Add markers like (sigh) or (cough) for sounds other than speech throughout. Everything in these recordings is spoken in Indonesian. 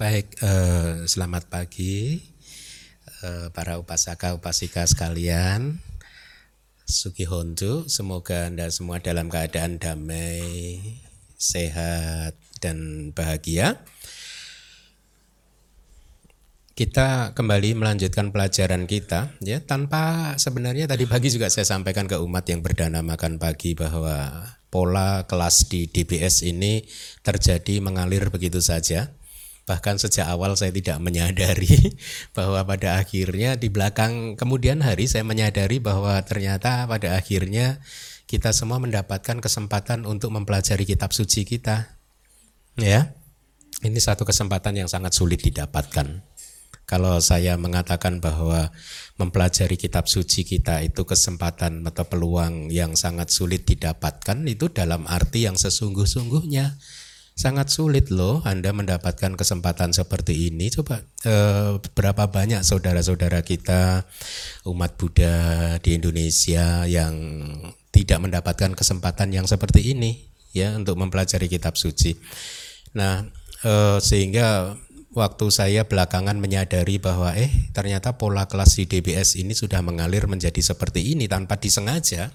Baik, eh, selamat pagi eh, para upasaka upasika sekalian. Suki Hondu, semoga Anda semua dalam keadaan damai, sehat, dan bahagia. Kita kembali melanjutkan pelajaran kita ya tanpa sebenarnya tadi pagi juga saya sampaikan ke umat yang berdana makan pagi bahwa pola kelas di DBS ini terjadi mengalir begitu saja bahkan sejak awal saya tidak menyadari (laughs) bahwa pada akhirnya di belakang kemudian hari saya menyadari bahwa ternyata pada akhirnya kita semua mendapatkan kesempatan untuk mempelajari kitab suci kita. Ya ini satu kesempatan yang sangat sulit didapatkan. Kalau saya mengatakan bahwa mempelajari kitab suci kita itu kesempatan atau peluang yang sangat sulit didapatkan itu dalam arti yang sesungguh-sungguhnya sangat sulit loh Anda mendapatkan kesempatan seperti ini. Coba eh, berapa banyak saudara-saudara kita umat Buddha di Indonesia yang tidak mendapatkan kesempatan yang seperti ini ya untuk mempelajari kitab suci. Nah, eh, sehingga waktu saya belakangan menyadari bahwa eh ternyata pola kelas di DBS ini sudah mengalir menjadi seperti ini tanpa disengaja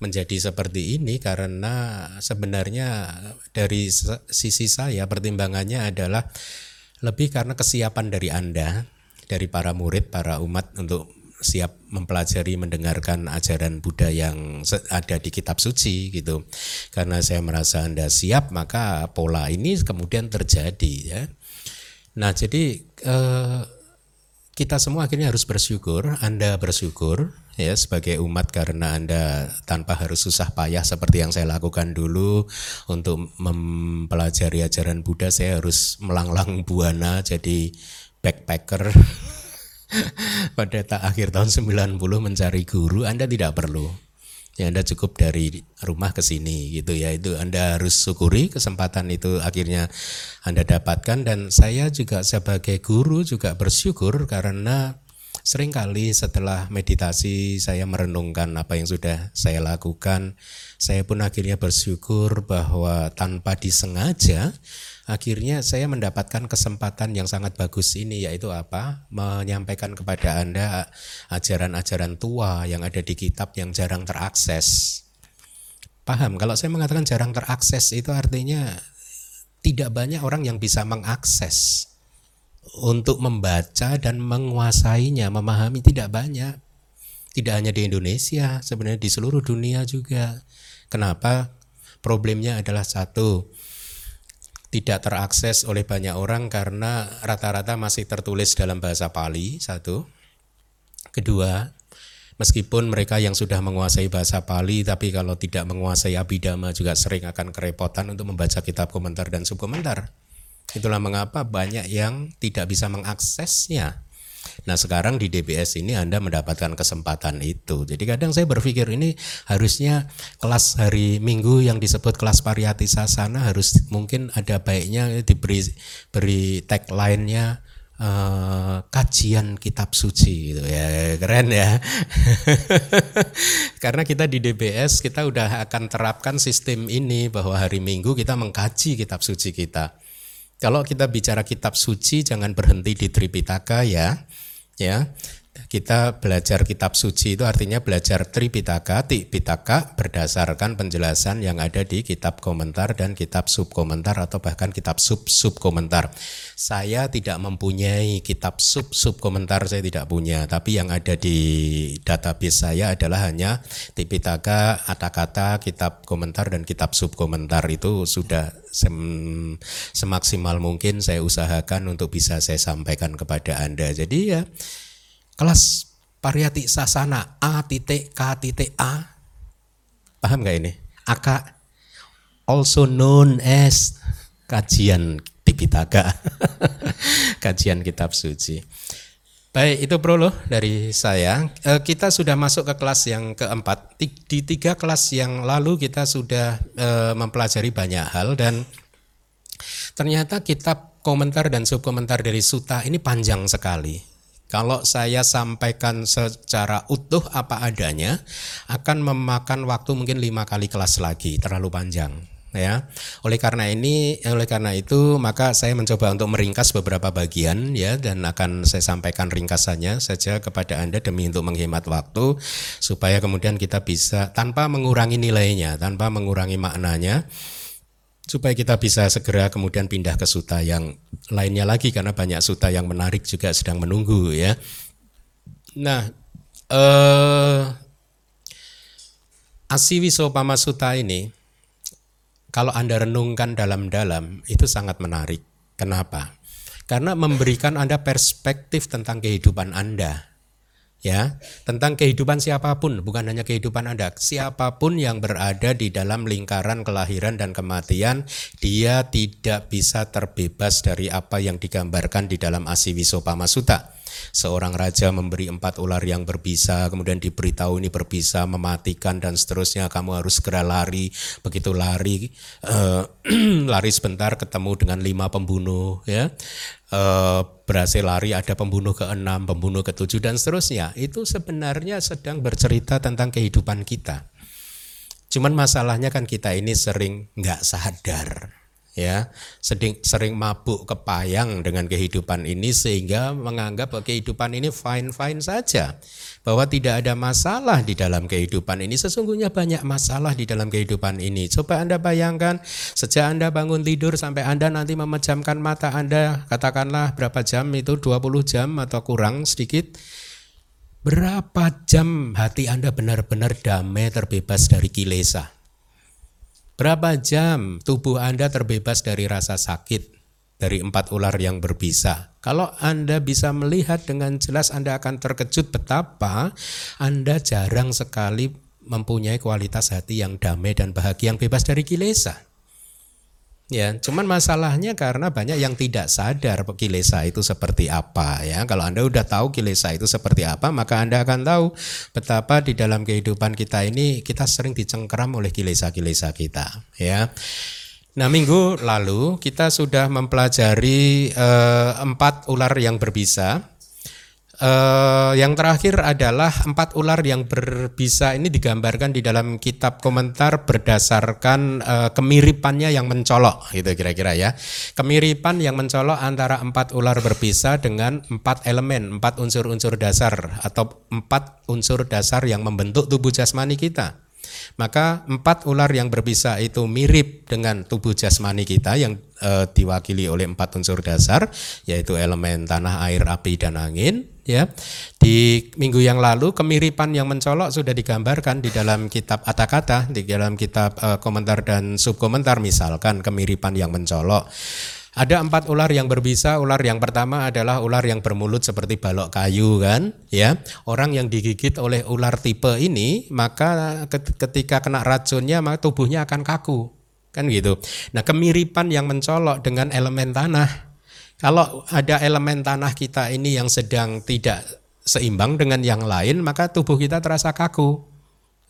menjadi seperti ini karena sebenarnya dari sisi saya pertimbangannya adalah lebih karena kesiapan dari Anda dari para murid, para umat untuk siap mempelajari mendengarkan ajaran Buddha yang ada di kitab suci gitu. Karena saya merasa Anda siap, maka pola ini kemudian terjadi ya. Nah, jadi eh, kita semua akhirnya harus bersyukur, Anda bersyukur ya sebagai umat karena Anda tanpa harus susah payah seperti yang saya lakukan dulu untuk mempelajari ajaran Buddha saya harus melanglang buana jadi backpacker. (laughs) Pada akhir tahun 90 mencari guru Anda tidak perlu ya Anda cukup dari rumah ke sini gitu ya. Itu Anda harus syukuri kesempatan itu akhirnya Anda dapatkan. Dan saya juga sebagai guru juga bersyukur karena sering kali setelah meditasi saya merenungkan apa yang sudah saya lakukan saya pun akhirnya bersyukur bahwa tanpa disengaja akhirnya saya mendapatkan kesempatan yang sangat bagus ini yaitu apa? Menyampaikan kepada Anda ajaran-ajaran tua yang ada di kitab yang jarang terakses. Paham? Kalau saya mengatakan jarang terakses itu artinya tidak banyak orang yang bisa mengakses untuk membaca dan menguasainya, memahami tidak banyak. Tidak hanya di Indonesia, sebenarnya di seluruh dunia juga. Kenapa? Problemnya adalah satu, tidak terakses oleh banyak orang karena rata-rata masih tertulis dalam bahasa Pali satu. Kedua, meskipun mereka yang sudah menguasai bahasa Pali tapi kalau tidak menguasai Abhidhamma juga sering akan kerepotan untuk membaca kitab komentar dan subkomentar. Itulah mengapa banyak yang tidak bisa mengaksesnya Nah sekarang di DBS ini Anda mendapatkan kesempatan itu. Jadi kadang saya berpikir ini harusnya kelas hari Minggu yang disebut kelas pariyati sasana harus mungkin ada baiknya diberi beri tagline-nya Uh, kajian kitab suci gitu ya. Keren ya. (laughs) Karena kita di DBS kita udah akan terapkan sistem ini bahwa hari Minggu kita mengkaji kitab suci kita kalau kita bicara kitab suci jangan berhenti di Tripitaka ya ya kita belajar kitab suci itu artinya belajar Tripitaka, Tipitaka berdasarkan penjelasan yang ada di kitab komentar dan kitab subkomentar atau bahkan kitab sub-sub komentar. Saya tidak mempunyai kitab sub-sub komentar, saya tidak punya, tapi yang ada di database saya adalah hanya Tipitaka, kata-kata, kitab komentar dan kitab subkomentar itu sudah sem semaksimal mungkin saya usahakan untuk bisa saya sampaikan kepada Anda. Jadi ya kelas pariyati sasana A titik K titik A paham nggak ini AK also known as kajian Tipitaka (laughs) kajian kitab suci Baik, itu prolo dari saya. E, kita sudah masuk ke kelas yang keempat. Di tiga kelas yang lalu kita sudah e, mempelajari banyak hal dan ternyata kitab komentar dan subkomentar dari Suta ini panjang sekali. Kalau saya sampaikan secara utuh apa adanya, akan memakan waktu mungkin lima kali kelas lagi, terlalu panjang. ya. Oleh karena ini, oleh karena itu maka saya mencoba untuk meringkas beberapa bagian ya dan akan saya sampaikan ringkasannya saja kepada Anda demi untuk menghemat waktu supaya kemudian kita bisa tanpa mengurangi nilainya, tanpa mengurangi maknanya supaya kita bisa segera kemudian pindah ke suta yang lainnya lagi karena banyak suta yang menarik juga sedang menunggu ya. Nah, eh Asiwisopama Sutta ini kalau Anda renungkan dalam-dalam itu sangat menarik. Kenapa? Karena memberikan Anda perspektif tentang kehidupan Anda. Ya, tentang kehidupan siapa pun, bukan hanya kehidupan Anda. Siapa pun yang berada di dalam lingkaran kelahiran dan kematian, dia tidak bisa terbebas dari apa yang digambarkan di dalam Asiwisopama Sutta seorang raja memberi empat ular yang berbisa, kemudian diberitahu ini berbisa, mematikan dan seterusnya. Kamu harus segera lari. Begitu lari, uh, (clears throat) lari sebentar ketemu dengan lima pembunuh, ya. Uh, berhasil lari ada pembunuh ke-6, pembunuh ke-7 dan seterusnya. Itu sebenarnya sedang bercerita tentang kehidupan kita. Cuman masalahnya kan kita ini sering nggak sadar ya. Sering sering mabuk kepayang dengan kehidupan ini sehingga menganggap bahwa kehidupan ini fine fine saja. Bahwa tidak ada masalah di dalam kehidupan ini. Sesungguhnya banyak masalah di dalam kehidupan ini. Coba anda bayangkan sejak anda bangun tidur sampai anda nanti memejamkan mata anda katakanlah berapa jam itu 20 jam atau kurang sedikit berapa jam hati anda benar-benar damai terbebas dari kilesa Berapa jam tubuh Anda terbebas dari rasa sakit dari empat ular yang berbisa? Kalau Anda bisa melihat dengan jelas Anda akan terkejut betapa Anda jarang sekali mempunyai kualitas hati yang damai dan bahagia yang bebas dari kilesa. Ya, cuman masalahnya karena banyak yang tidak sadar kilesa itu seperti apa ya. Kalau Anda udah tahu kilesa itu seperti apa, maka Anda akan tahu betapa di dalam kehidupan kita ini kita sering dicengkeram oleh kilesa-kilesa kita, ya. Nah, minggu lalu kita sudah mempelajari eh, empat ular yang berbisa Uh, yang terakhir adalah empat ular yang berbisa ini digambarkan di dalam kitab komentar berdasarkan uh, kemiripannya yang mencolok gitu kira-kira ya. Kemiripan yang mencolok antara empat ular berbisa dengan empat elemen empat unsur-unsur dasar atau empat unsur dasar yang membentuk tubuh jasmani kita maka empat ular yang berbisa itu mirip dengan tubuh jasmani kita yang e, diwakili oleh empat unsur dasar yaitu elemen tanah, air, api dan angin ya. Di minggu yang lalu kemiripan yang mencolok sudah digambarkan di dalam kitab Atakata, di dalam kitab uh, komentar dan subkomentar misalkan kemiripan yang mencolok. Ada empat ular yang berbisa. Ular yang pertama adalah ular yang bermulut seperti balok kayu kan, ya. Orang yang digigit oleh ular tipe ini, maka ketika kena racunnya, maka tubuhnya akan kaku, kan gitu. Nah, kemiripan yang mencolok dengan elemen tanah kalau ada elemen tanah kita ini yang sedang tidak seimbang dengan yang lain, maka tubuh kita terasa kaku.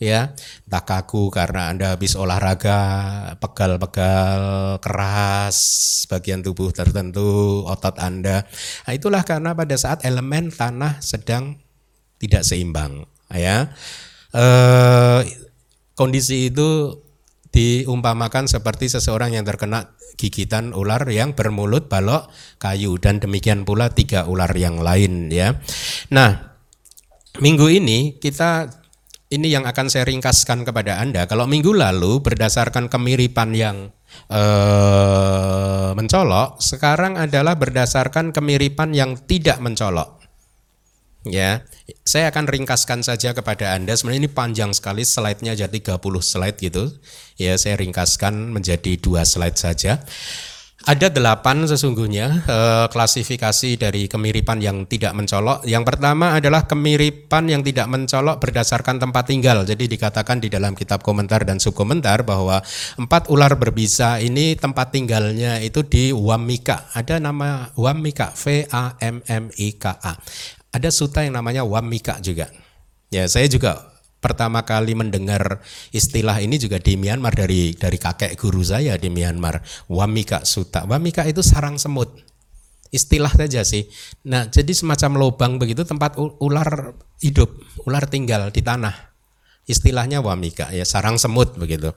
Ya, entah kaku karena Anda habis olahraga, pegal-pegal, keras bagian tubuh tertentu, otot Anda. Nah, itulah karena pada saat elemen tanah sedang tidak seimbang, ya. Eh, kondisi itu diumpamakan seperti seseorang yang terkena gigitan ular yang bermulut balok kayu dan demikian pula tiga ular yang lain ya. Nah, minggu ini kita ini yang akan saya ringkaskan kepada Anda. Kalau minggu lalu berdasarkan kemiripan yang eh, mencolok, sekarang adalah berdasarkan kemiripan yang tidak mencolok. Ya, saya akan ringkaskan saja kepada Anda. Sebenarnya ini panjang sekali slide-nya jadi 30 slide gitu. Ya, saya ringkaskan menjadi dua slide saja. Ada delapan sesungguhnya eh, klasifikasi dari kemiripan yang tidak mencolok. Yang pertama adalah kemiripan yang tidak mencolok berdasarkan tempat tinggal. Jadi dikatakan di dalam kitab komentar dan subkomentar bahwa empat ular berbisa ini tempat tinggalnya itu di Wamika. Ada nama Wamika, V A M M I K A. Ada suta yang namanya Wamika juga. Ya, saya juga pertama kali mendengar istilah ini juga di Myanmar dari dari kakek guru saya di Myanmar. Wamika suta. Wamika itu sarang semut. Istilah saja sih. Nah, jadi semacam lubang begitu tempat ular hidup, ular tinggal di tanah. Istilahnya wamika ya, sarang semut begitu.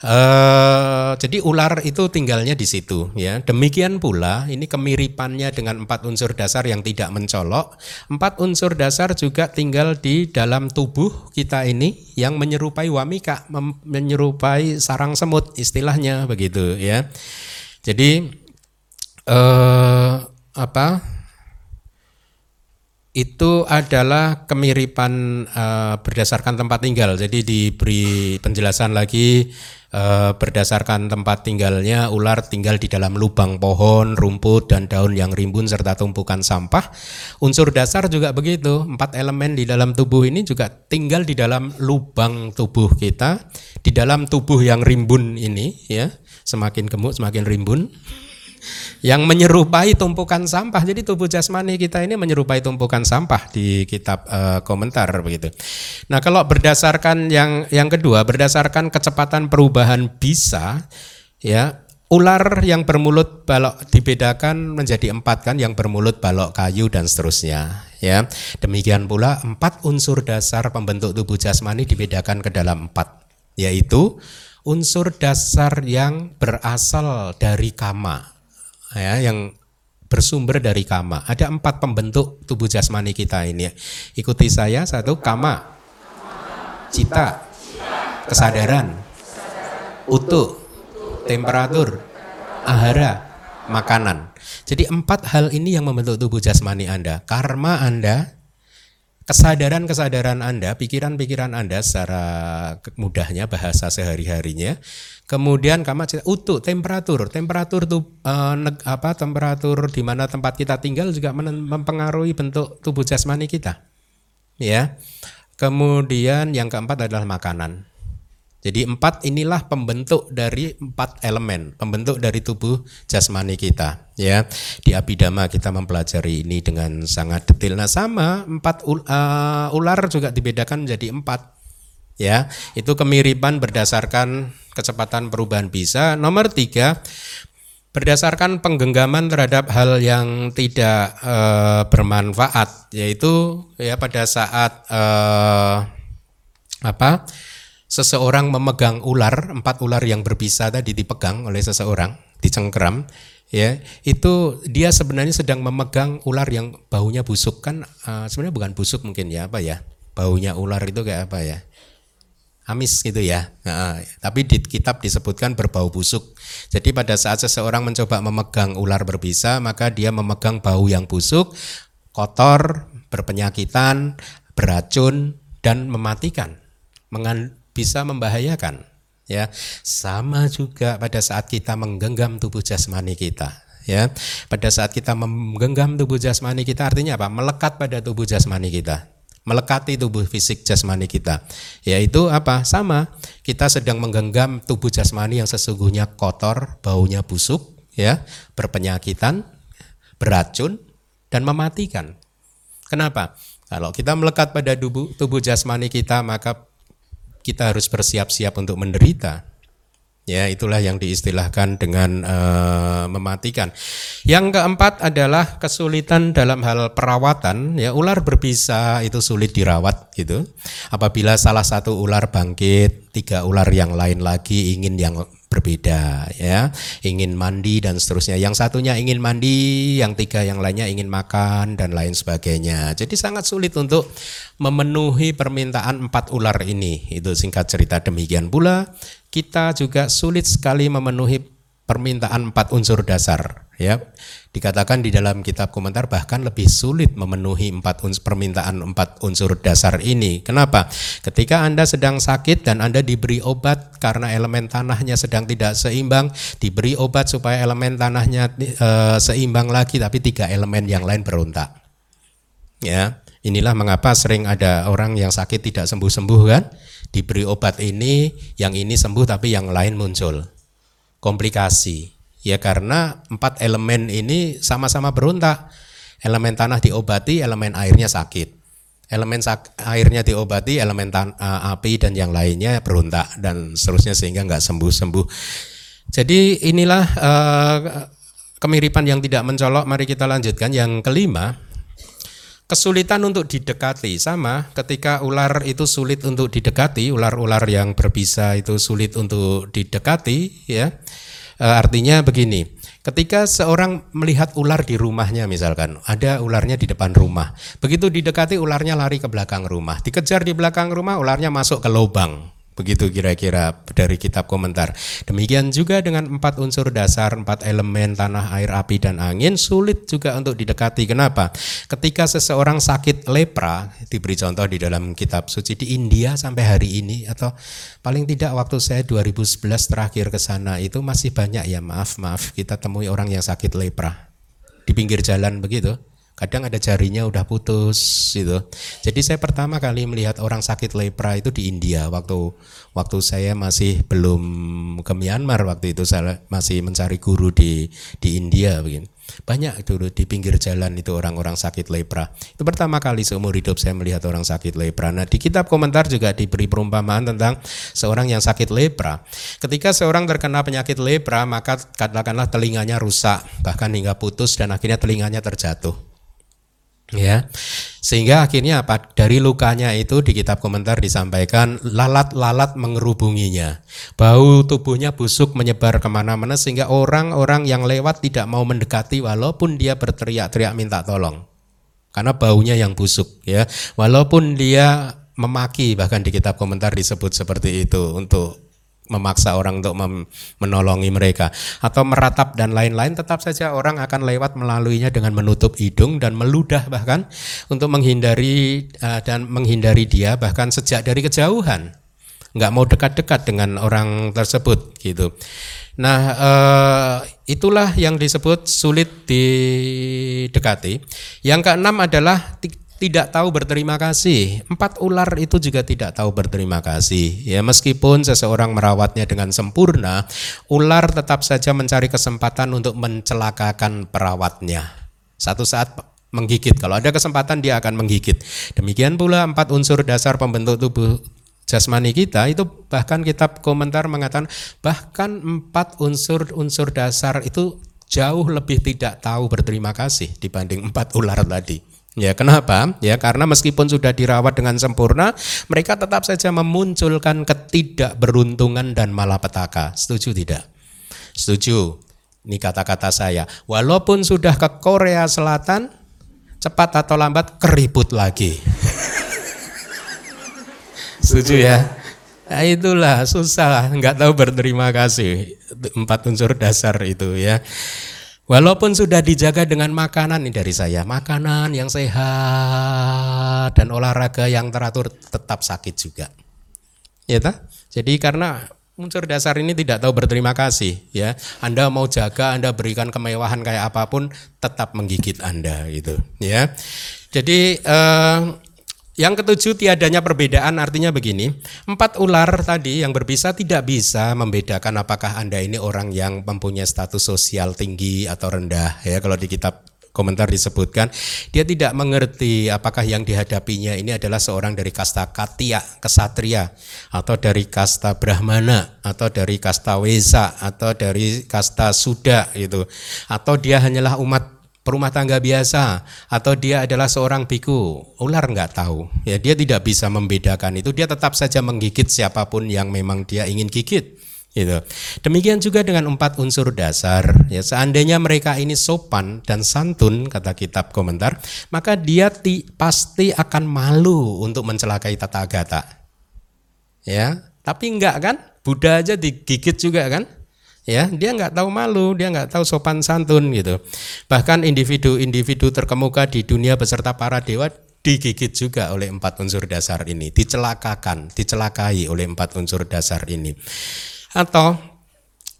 Uh, jadi ular itu tinggalnya di situ ya. Demikian pula ini kemiripannya dengan empat unsur dasar yang tidak mencolok. Empat unsur dasar juga tinggal di dalam tubuh kita ini yang menyerupai wamika, menyerupai sarang semut istilahnya begitu ya. Jadi uh, apa? itu adalah kemiripan uh, berdasarkan tempat tinggal. Jadi diberi penjelasan lagi uh, berdasarkan tempat tinggalnya ular tinggal di dalam lubang pohon, rumput dan daun yang rimbun serta tumpukan sampah. Unsur dasar juga begitu. Empat elemen di dalam tubuh ini juga tinggal di dalam lubang tubuh kita, di dalam tubuh yang rimbun ini ya. Semakin gemuk semakin rimbun yang menyerupai tumpukan sampah. Jadi tubuh jasmani kita ini menyerupai tumpukan sampah di kitab uh, komentar begitu. Nah, kalau berdasarkan yang yang kedua, berdasarkan kecepatan perubahan bisa ya ular yang bermulut balok dibedakan menjadi empat kan yang bermulut balok kayu dan seterusnya ya demikian pula empat unsur dasar pembentuk tubuh jasmani dibedakan ke dalam empat yaitu unsur dasar yang berasal dari kama ya yang bersumber dari kama. Ada empat pembentuk tubuh jasmani kita ini. Ikuti saya satu kama, cita, kesadaran, utuh, temperatur, ahara, makanan. Jadi empat hal ini yang membentuk tubuh jasmani Anda. Karma Anda kesadaran-kesadaran Anda, pikiran-pikiran Anda secara mudahnya bahasa sehari-harinya. Kemudian kamu cerita utuh temperatur, temperatur tuh uh, apa temperatur di mana tempat kita tinggal juga mempengaruhi bentuk tubuh jasmani kita. Ya. Kemudian yang keempat adalah makanan. Jadi empat inilah pembentuk dari empat elemen, pembentuk dari tubuh jasmani kita. Ya, di Abhidhamma kita mempelajari ini dengan sangat detail. Nah sama empat uh, ular juga dibedakan menjadi empat. Ya, itu kemiripan berdasarkan kecepatan perubahan bisa. Nomor tiga, berdasarkan penggenggaman terhadap hal yang tidak uh, bermanfaat, yaitu ya pada saat uh, apa? seseorang memegang ular, empat ular yang berbisa tadi dipegang oleh seseorang, dicengkeram, ya itu dia sebenarnya sedang memegang ular yang baunya busuk kan uh, sebenarnya bukan busuk mungkin ya apa ya baunya ular itu kayak apa ya amis gitu ya. Uh, tapi di kitab disebutkan berbau busuk. Jadi pada saat seseorang mencoba memegang ular berbisa maka dia memegang bau yang busuk kotor berpenyakitan beracun dan mematikan. Bisa membahayakan ya. Sama juga pada saat kita menggenggam tubuh jasmani kita ya. Pada saat kita menggenggam tubuh jasmani kita artinya apa? Melekat pada tubuh jasmani kita melekati tubuh fisik jasmani kita. Yaitu apa? Sama kita sedang menggenggam tubuh jasmani yang sesungguhnya kotor baunya busuk ya berpenyakitan beracun dan mematikan. Kenapa? Kalau kita melekat pada tubuh tubuh jasmani kita maka kita harus bersiap-siap untuk menderita. Ya, itulah yang diistilahkan dengan uh, mematikan. Yang keempat adalah kesulitan dalam hal perawatan. Ya, ular berbisa itu sulit dirawat gitu. Apabila salah satu ular bangkit, tiga ular yang lain lagi ingin yang berbeda ya ingin mandi dan seterusnya yang satunya ingin mandi yang tiga yang lainnya ingin makan dan lain sebagainya jadi sangat sulit untuk memenuhi permintaan empat ular ini itu singkat cerita demikian pula kita juga sulit sekali memenuhi permintaan empat unsur dasar ya. Dikatakan di dalam kitab komentar bahkan lebih sulit memenuhi empat unsur, permintaan empat unsur dasar ini. Kenapa? Ketika anda sedang sakit dan anda diberi obat karena elemen tanahnya sedang tidak seimbang diberi obat supaya elemen tanahnya e, seimbang lagi tapi tiga elemen yang lain berontak ya. Inilah mengapa sering ada orang yang sakit tidak sembuh sembuh kan diberi obat ini yang ini sembuh tapi yang lain muncul komplikasi. Ya karena empat elemen ini sama-sama berontak. Elemen tanah diobati, elemen airnya sakit. Elemen sak airnya diobati, elemen api dan yang lainnya berontak dan seterusnya sehingga nggak sembuh-sembuh. Jadi inilah uh, kemiripan yang tidak mencolok. Mari kita lanjutkan yang kelima. Kesulitan untuk didekati sama ketika ular itu sulit untuk didekati, ular-ular yang berbisa itu sulit untuk didekati ya. E, artinya begini. Ketika seorang melihat ular di rumahnya misalkan, ada ularnya di depan rumah. Begitu didekati ularnya lari ke belakang rumah. Dikejar di belakang rumah, ularnya masuk ke lubang. Begitu kira-kira dari kitab komentar. Demikian juga dengan empat unsur dasar, empat elemen tanah, air, api, dan angin sulit juga untuk didekati. Kenapa? Ketika seseorang sakit lepra, diberi contoh di dalam kitab suci di India sampai hari ini atau paling tidak waktu saya 2011 terakhir ke sana itu masih banyak ya maaf maaf kita temui orang yang sakit lepra di pinggir jalan begitu Kadang ada jarinya udah putus gitu. Jadi saya pertama kali melihat orang sakit lepra itu di India waktu waktu saya masih belum ke Myanmar waktu itu saya masih mencari guru di di India begini. Banyak dulu di pinggir jalan itu orang-orang sakit lepra. Itu pertama kali seumur hidup saya melihat orang sakit lepra. Nah, di kitab komentar juga diberi perumpamaan tentang seorang yang sakit lepra. Ketika seorang terkena penyakit lepra, maka katakanlah telinganya rusak, bahkan hingga putus dan akhirnya telinganya terjatuh ya. Sehingga akhirnya apa? Dari lukanya itu di kitab komentar disampaikan lalat-lalat mengerubunginya. Bau tubuhnya busuk menyebar ke mana-mana sehingga orang-orang yang lewat tidak mau mendekati walaupun dia berteriak-teriak minta tolong. Karena baunya yang busuk ya. Walaupun dia memaki bahkan di kitab komentar disebut seperti itu untuk memaksa orang untuk menolongi mereka atau meratap dan lain-lain tetap saja orang akan lewat melaluinya dengan menutup hidung dan meludah bahkan untuk menghindari uh, dan menghindari dia bahkan sejak dari kejauhan nggak mau dekat-dekat dengan orang tersebut gitu. Nah uh, itulah yang disebut sulit didekati. Yang keenam adalah tidak tahu berterima kasih. Empat ular itu juga tidak tahu berterima kasih. Ya, meskipun seseorang merawatnya dengan sempurna, ular tetap saja mencari kesempatan untuk mencelakakan perawatnya. Satu saat menggigit. Kalau ada kesempatan dia akan menggigit. Demikian pula empat unsur dasar pembentuk tubuh jasmani kita itu bahkan kitab komentar mengatakan bahkan empat unsur-unsur dasar itu jauh lebih tidak tahu berterima kasih dibanding empat ular tadi. Ya, kenapa? Ya, karena meskipun sudah dirawat dengan sempurna, mereka tetap saja memunculkan ketidakberuntungan dan malapetaka. Setuju tidak? Setuju. Ini kata-kata saya. Walaupun sudah ke Korea Selatan, cepat atau lambat keribut lagi. (laughs) Setuju ya? Nah, itulah susah, nggak tahu berterima kasih. Empat unsur dasar itu ya. Walaupun sudah dijaga dengan makanan ini dari saya, makanan yang sehat dan olahraga yang teratur tetap sakit juga. Ya ta? Jadi karena unsur dasar ini tidak tahu berterima kasih ya. Anda mau jaga, Anda berikan kemewahan kayak apa pun tetap menggigit Anda gitu ya. Jadi eh, yang ketujuh tiadanya perbedaan artinya begini, empat ular tadi yang berbisa tidak bisa membedakan apakah Anda ini orang yang mempunyai status sosial tinggi atau rendah. Ya kalau di kitab komentar disebutkan dia tidak mengerti apakah yang dihadapinya ini adalah seorang dari kasta katia, kesatria atau dari kasta brahmana atau dari kasta wesa atau dari kasta suda gitu. Atau dia hanyalah umat perumah tangga biasa atau dia adalah seorang biku ular nggak tahu. Ya dia tidak bisa membedakan itu. Dia tetap saja menggigit siapa pun yang memang dia ingin gigit gitu. Demikian juga dengan empat unsur dasar. Ya seandainya mereka ini sopan dan santun kata kitab komentar maka dia ti, pasti akan malu untuk mencelakai tata gata. Ya tapi enggak kan? Buddha aja digigit juga kan ya dia nggak tahu malu dia nggak tahu sopan santun gitu. Bahkan individu-individu terkemuka di dunia beserta para dewa digigit juga oleh empat unsur dasar ini dicelakakan dicelakai oleh empat unsur dasar ini. Atau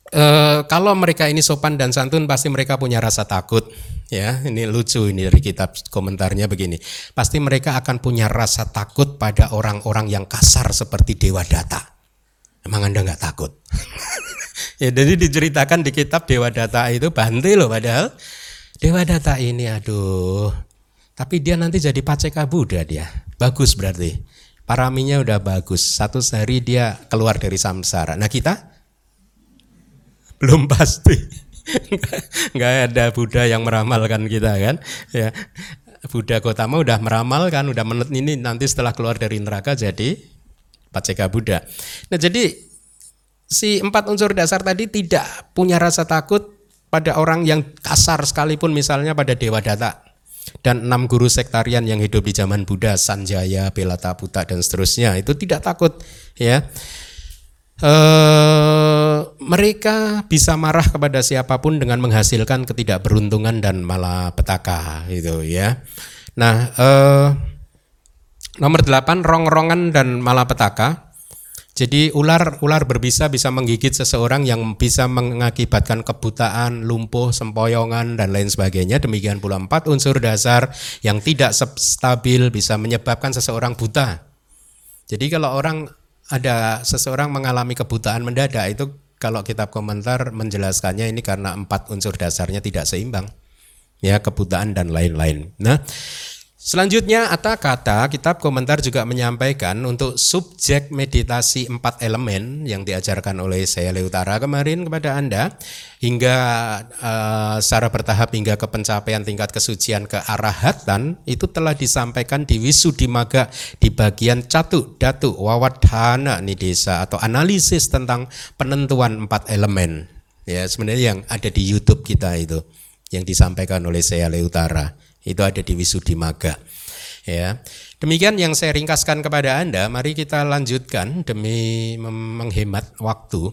e, kalau mereka ini sopan dan santun pasti mereka punya rasa takut. Ya ini lucu ini dari kitab komentarnya begini. Pasti mereka akan punya rasa takut pada orang-orang yang kasar seperti dewa data. Emang anda nggak takut (laughs) Ya, jadi diceritakan di kitab Dewa Data itu Bante loh padahal Dewa Data ini aduh. Tapi dia nanti jadi Paceka Buddha dia. Bagus berarti. Paraminya udah bagus. Satu hari dia keluar dari samsara. Nah kita belum pasti. (laughs) Enggak ada Buddha yang meramalkan kita kan. Ya. Buddha Gotama udah meramal kan, udah menet ini nanti setelah keluar dari neraka jadi Paceka Buddha. Nah jadi si empat unsur dasar tadi tidak punya rasa takut pada orang yang kasar sekalipun misalnya pada Dewa Data dan enam guru sektarian yang hidup di zaman Buddha, Sanjaya, Belata Buta dan seterusnya itu tidak takut ya. E, mereka bisa marah kepada siapa pun dengan menghasilkan ketidakberuntungan dan malapetaka gitu ya. Nah, eh, nomor delapan rongrongan dan malapetaka. Jadi ular ular berbisa bisa menggigit seseorang yang bisa mengakibatkan kebutaan, lumpuh, sempoyongan dan lain sebagainya. Demikian pula empat unsur dasar yang tidak stabil bisa menyebabkan seseorang buta. Jadi kalau orang ada seseorang mengalami kebutaan mendadak itu kalau kitab komentar menjelaskannya ini karena empat unsur dasarnya tidak seimbang. Ya, kebutaan dan lain-lain. Nah, Selanjutnya Ata Kata kitab komentar juga menyampaikan untuk subjek meditasi empat elemen yang diajarkan oleh saya Leutara kemarin kepada Anda hingga uh, secara bertahap hingga ke pencapaian tingkat kesucian ke arahatan itu telah disampaikan di Wisudimaga di bagian catu datu wawadhana desa atau analisis tentang penentuan empat elemen ya sebenarnya yang ada di YouTube kita itu yang disampaikan oleh saya Leutara. Itu ada di Wisudimaga. Ya. Demikian yang saya ringkaskan kepada Anda. Mari kita lanjutkan demi menghemat waktu.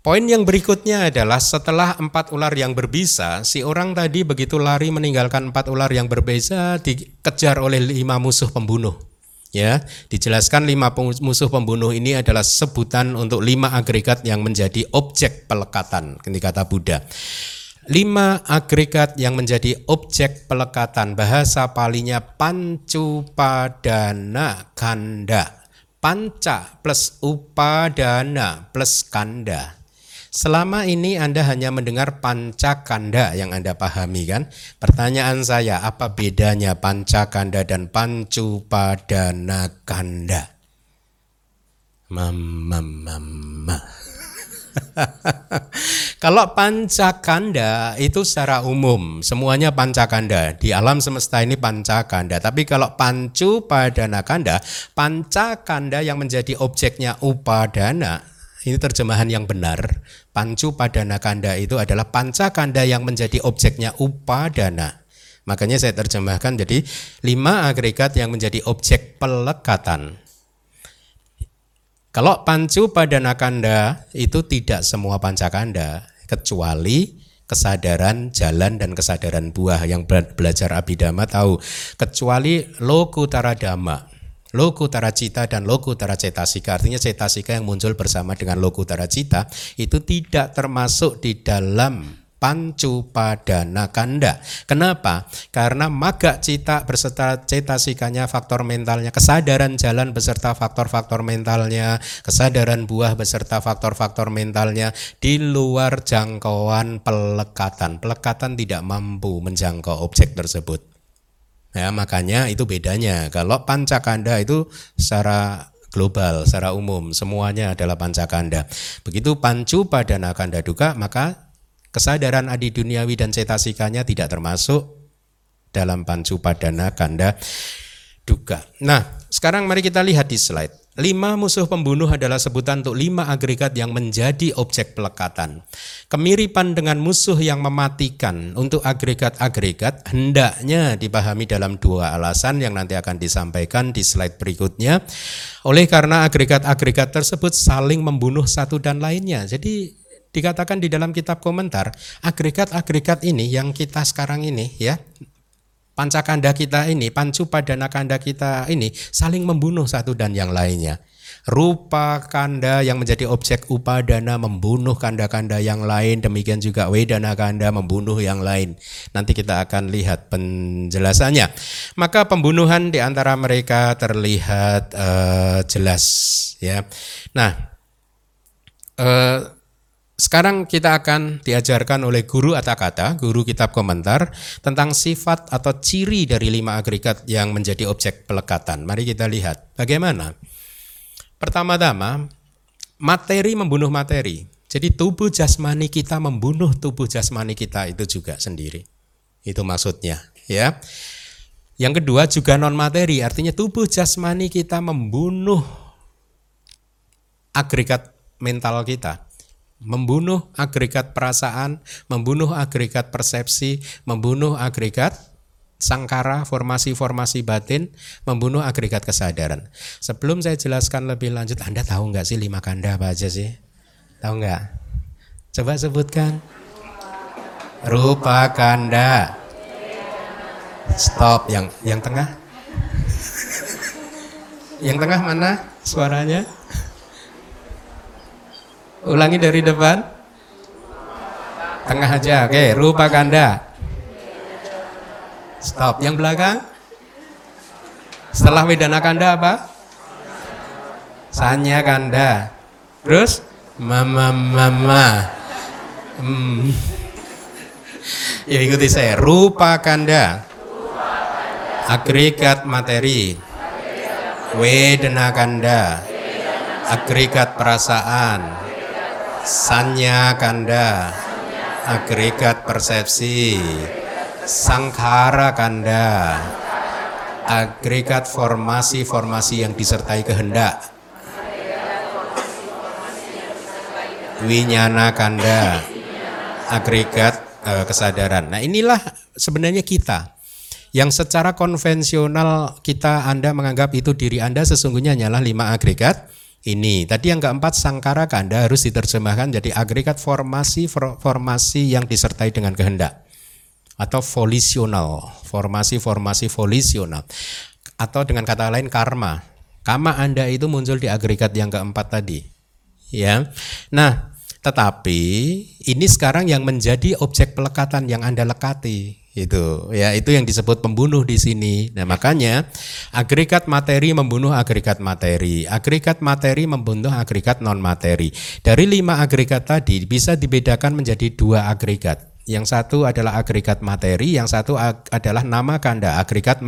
Poin yang berikutnya adalah setelah empat ular yang berbisa, si orang tadi begitu lari meninggalkan empat ular yang berbisa dikejar oleh lima musuh pembunuh. Ya, dijelaskan lima musuh pembunuh ini adalah sebutan untuk lima agregat yang menjadi objek pelekatan, kata Buddha. Lima agregat yang menjadi objek pelekatan bahasa palinya pancupadana kanda. Panca plus upadana plus kanda. Selama ini Anda hanya mendengar panca kanda yang Anda pahami kan? Pertanyaan saya, apa bedanya panca kanda dan pancupadana kanda? Mama, mama. (laughs) Kalau pancakanda itu secara umum semuanya pancakanda di alam semesta ini pancakanda. Tapi kalau pancu padana kanda, pancakanda yang menjadi objeknya upadana ini terjemahan yang benar. Pancu padana kanda itu adalah pancakanda yang menjadi objeknya upadana. Makanya saya terjemahkan jadi lima agregat yang menjadi objek pelekatan. Kalau pancu pada nakanda itu tidak semua pancakanda kecuali kesadaran jalan dan kesadaran buah yang belajar abidama tahu. Kecuali lokutara dhamma lokutara cita dan lokutara cetasika artinya cetasika yang muncul bersama dengan lokutara cita itu tidak termasuk di dalam pancu padana kanda. Kenapa? Karena maga cita beserta cetasikanya, faktor mentalnya, kesadaran jalan beserta faktor-faktor mentalnya, kesadaran buah beserta faktor-faktor mentalnya di luar jangkauan pelekatan. Pelekatan tidak mampu menjangkau objek tersebut. Ya, makanya itu bedanya. Kalau pancakanda itu secara global, secara umum, semuanya adalah pancakanda. Begitu pancu padana kanda duka, maka Kesadaran adi duniawi dan cetasikanya tidak termasuk dalam pancu padana kanda duga. Nah, sekarang mari kita lihat di slide. Lima musuh pembunuh adalah sebutan untuk lima agregat yang menjadi objek pelekatan. Kemiripan dengan musuh yang mematikan untuk agregat-agregat hendaknya dipahami dalam dua alasan yang nanti akan disampaikan di slide berikutnya. Oleh karena agregat-agregat tersebut saling membunuh satu dan lainnya. Jadi dikatakan di dalam kitab komentar, agregat-agregat ini yang kita sekarang ini ya, pancakanda kita ini, pancu padana kanda kita ini saling membunuh satu dan yang lainnya. Rupa kanda yang menjadi objek upadana membunuh kanda-kanda yang lain, demikian juga wedana kanda membunuh yang lain. Nanti kita akan lihat penjelasannya. Maka pembunuhan di antara mereka terlihat uh, jelas ya. Nah, uh, sekarang kita akan diajarkan oleh guru kata guru kitab komentar tentang sifat atau ciri dari lima agregat yang menjadi objek pelekatan. Mari kita lihat bagaimana. Pertama-tama, materi membunuh materi. Jadi tubuh jasmani kita membunuh tubuh jasmani kita itu juga sendiri. Itu maksudnya, ya. Yang kedua juga non materi, artinya tubuh jasmani kita membunuh agregat mental kita, membunuh agregat perasaan, membunuh agregat persepsi, membunuh agregat sangkara, formasi-formasi batin, membunuh agregat kesadaran. Sebelum saya jelaskan lebih lanjut, Anda tahu nggak sih lima kanda apa aja sih? Tahu nggak? Coba sebutkan. Rupa kanda. Stop yang yang tengah. Yang tengah mana suaranya? Ulangi dari depan. Tengah aja. Oke, rupa kanda. Stop. Yang belakang? Setelah Wedana Kanda apa? Sanya Kanda. Terus mama mama. Hmm. Ya ikuti saya. Rupa Kanda. Agregat materi. Wedana Kanda. Agregat perasaan. Sanya Kanda. Agregat persepsi. Sangkara kanda agregat formasi-formasi yang disertai kehendak. Winyana kanda agregat uh, kesadaran. Nah inilah sebenarnya kita yang secara konvensional kita Anda menganggap itu diri Anda sesungguhnya hanyalah lima agregat ini. Tadi yang keempat sangkara kanda harus diterjemahkan jadi agregat formasi formasi yang disertai dengan kehendak atau volisional, formasi-formasi volisional. Atau dengan kata lain karma. Karma Anda itu muncul di agregat yang keempat tadi. Ya. Nah, tetapi ini sekarang yang menjadi objek pelekatan yang Anda lekati itu ya itu yang disebut pembunuh di sini. Nah, makanya agregat materi membunuh agregat materi, agregat materi membunuh agregat non materi. Dari lima agregat tadi bisa dibedakan menjadi dua agregat. Yang satu adalah agregat materi, yang satu adalah nama kanda agregat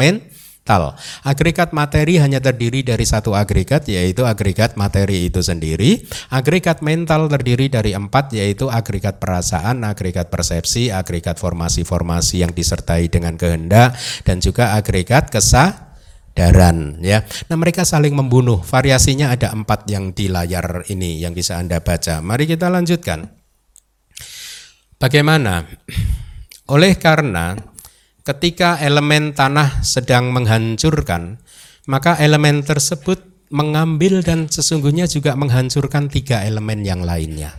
mental. Agregat materi hanya terdiri dari satu agregat yaitu agregat materi itu sendiri. Agregat mental terdiri dari empat yaitu agregat perasaan, agregat persepsi, agregat formasi-formasi yang disertai dengan kehendak dan juga agregat kesadaran ya. Nah mereka saling membunuh. Variasinya ada empat yang di layar ini yang bisa anda baca. Mari kita lanjutkan. Bagaimana? (clears throat) Oleh karena ketika elemen tanah sedang menghancurkan, maka elemen tersebut mengambil dan sesungguhnya juga menghancurkan tiga elemen yang lainnya.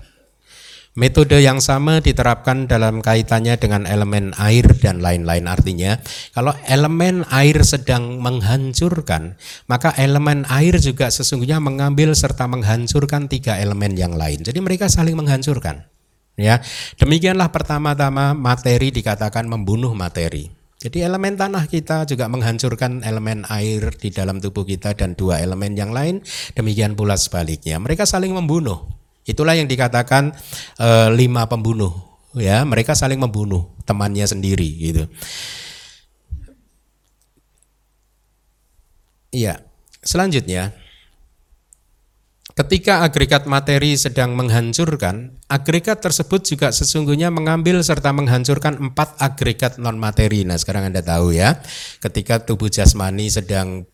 Metode yang sama diterapkan dalam kaitannya dengan elemen air dan lain-lain. Artinya, kalau elemen air sedang menghancurkan, maka elemen air juga sesungguhnya mengambil serta menghancurkan tiga elemen yang lain. Jadi mereka saling menghancurkan. Ya, demikianlah pertama-tama materi dikatakan membunuh materi. Jadi elemen tanah kita juga menghancurkan elemen air di dalam tubuh kita dan dua elemen yang lain. Demikian pula sebaliknya. Mereka saling membunuh. Itulah yang dikatakan e, lima pembunuh. Ya, mereka saling membunuh temannya sendiri gitu. Iya. Selanjutnya, Ketika agregat materi sedang menghancurkan, agregat tersebut juga sesungguhnya mengambil serta menghancurkan empat agregat non materi. Nah, sekarang Anda tahu ya, ketika tubuh jasmani sedang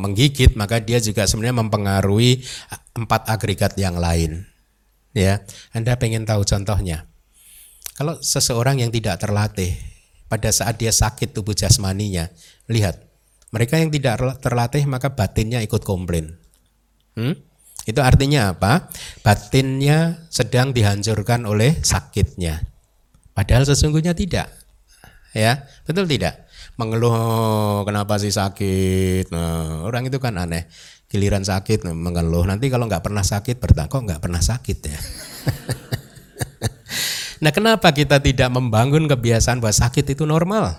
menggigit, maka dia juga sebenarnya mempengaruhi empat agregat yang lain. Ya, Anda pengen tahu contohnya? Kalau seseorang yang tidak terlatih pada saat dia sakit tubuh jasmaninya, lihat mereka yang tidak terlatih maka batinnya ikut komplain Hmm? Itu artinya apa? Batinnya sedang dihancurkan oleh sakitnya. Padahal sesungguhnya tidak. Ya, betul tidak? Mengeluh kenapa sih sakit? Nah, orang itu kan aneh. Giliran sakit mengeluh. Nanti kalau nggak pernah sakit bertanya kok nggak pernah sakit ya. (laughs) nah, kenapa kita tidak membangun kebiasaan bahwa sakit itu normal?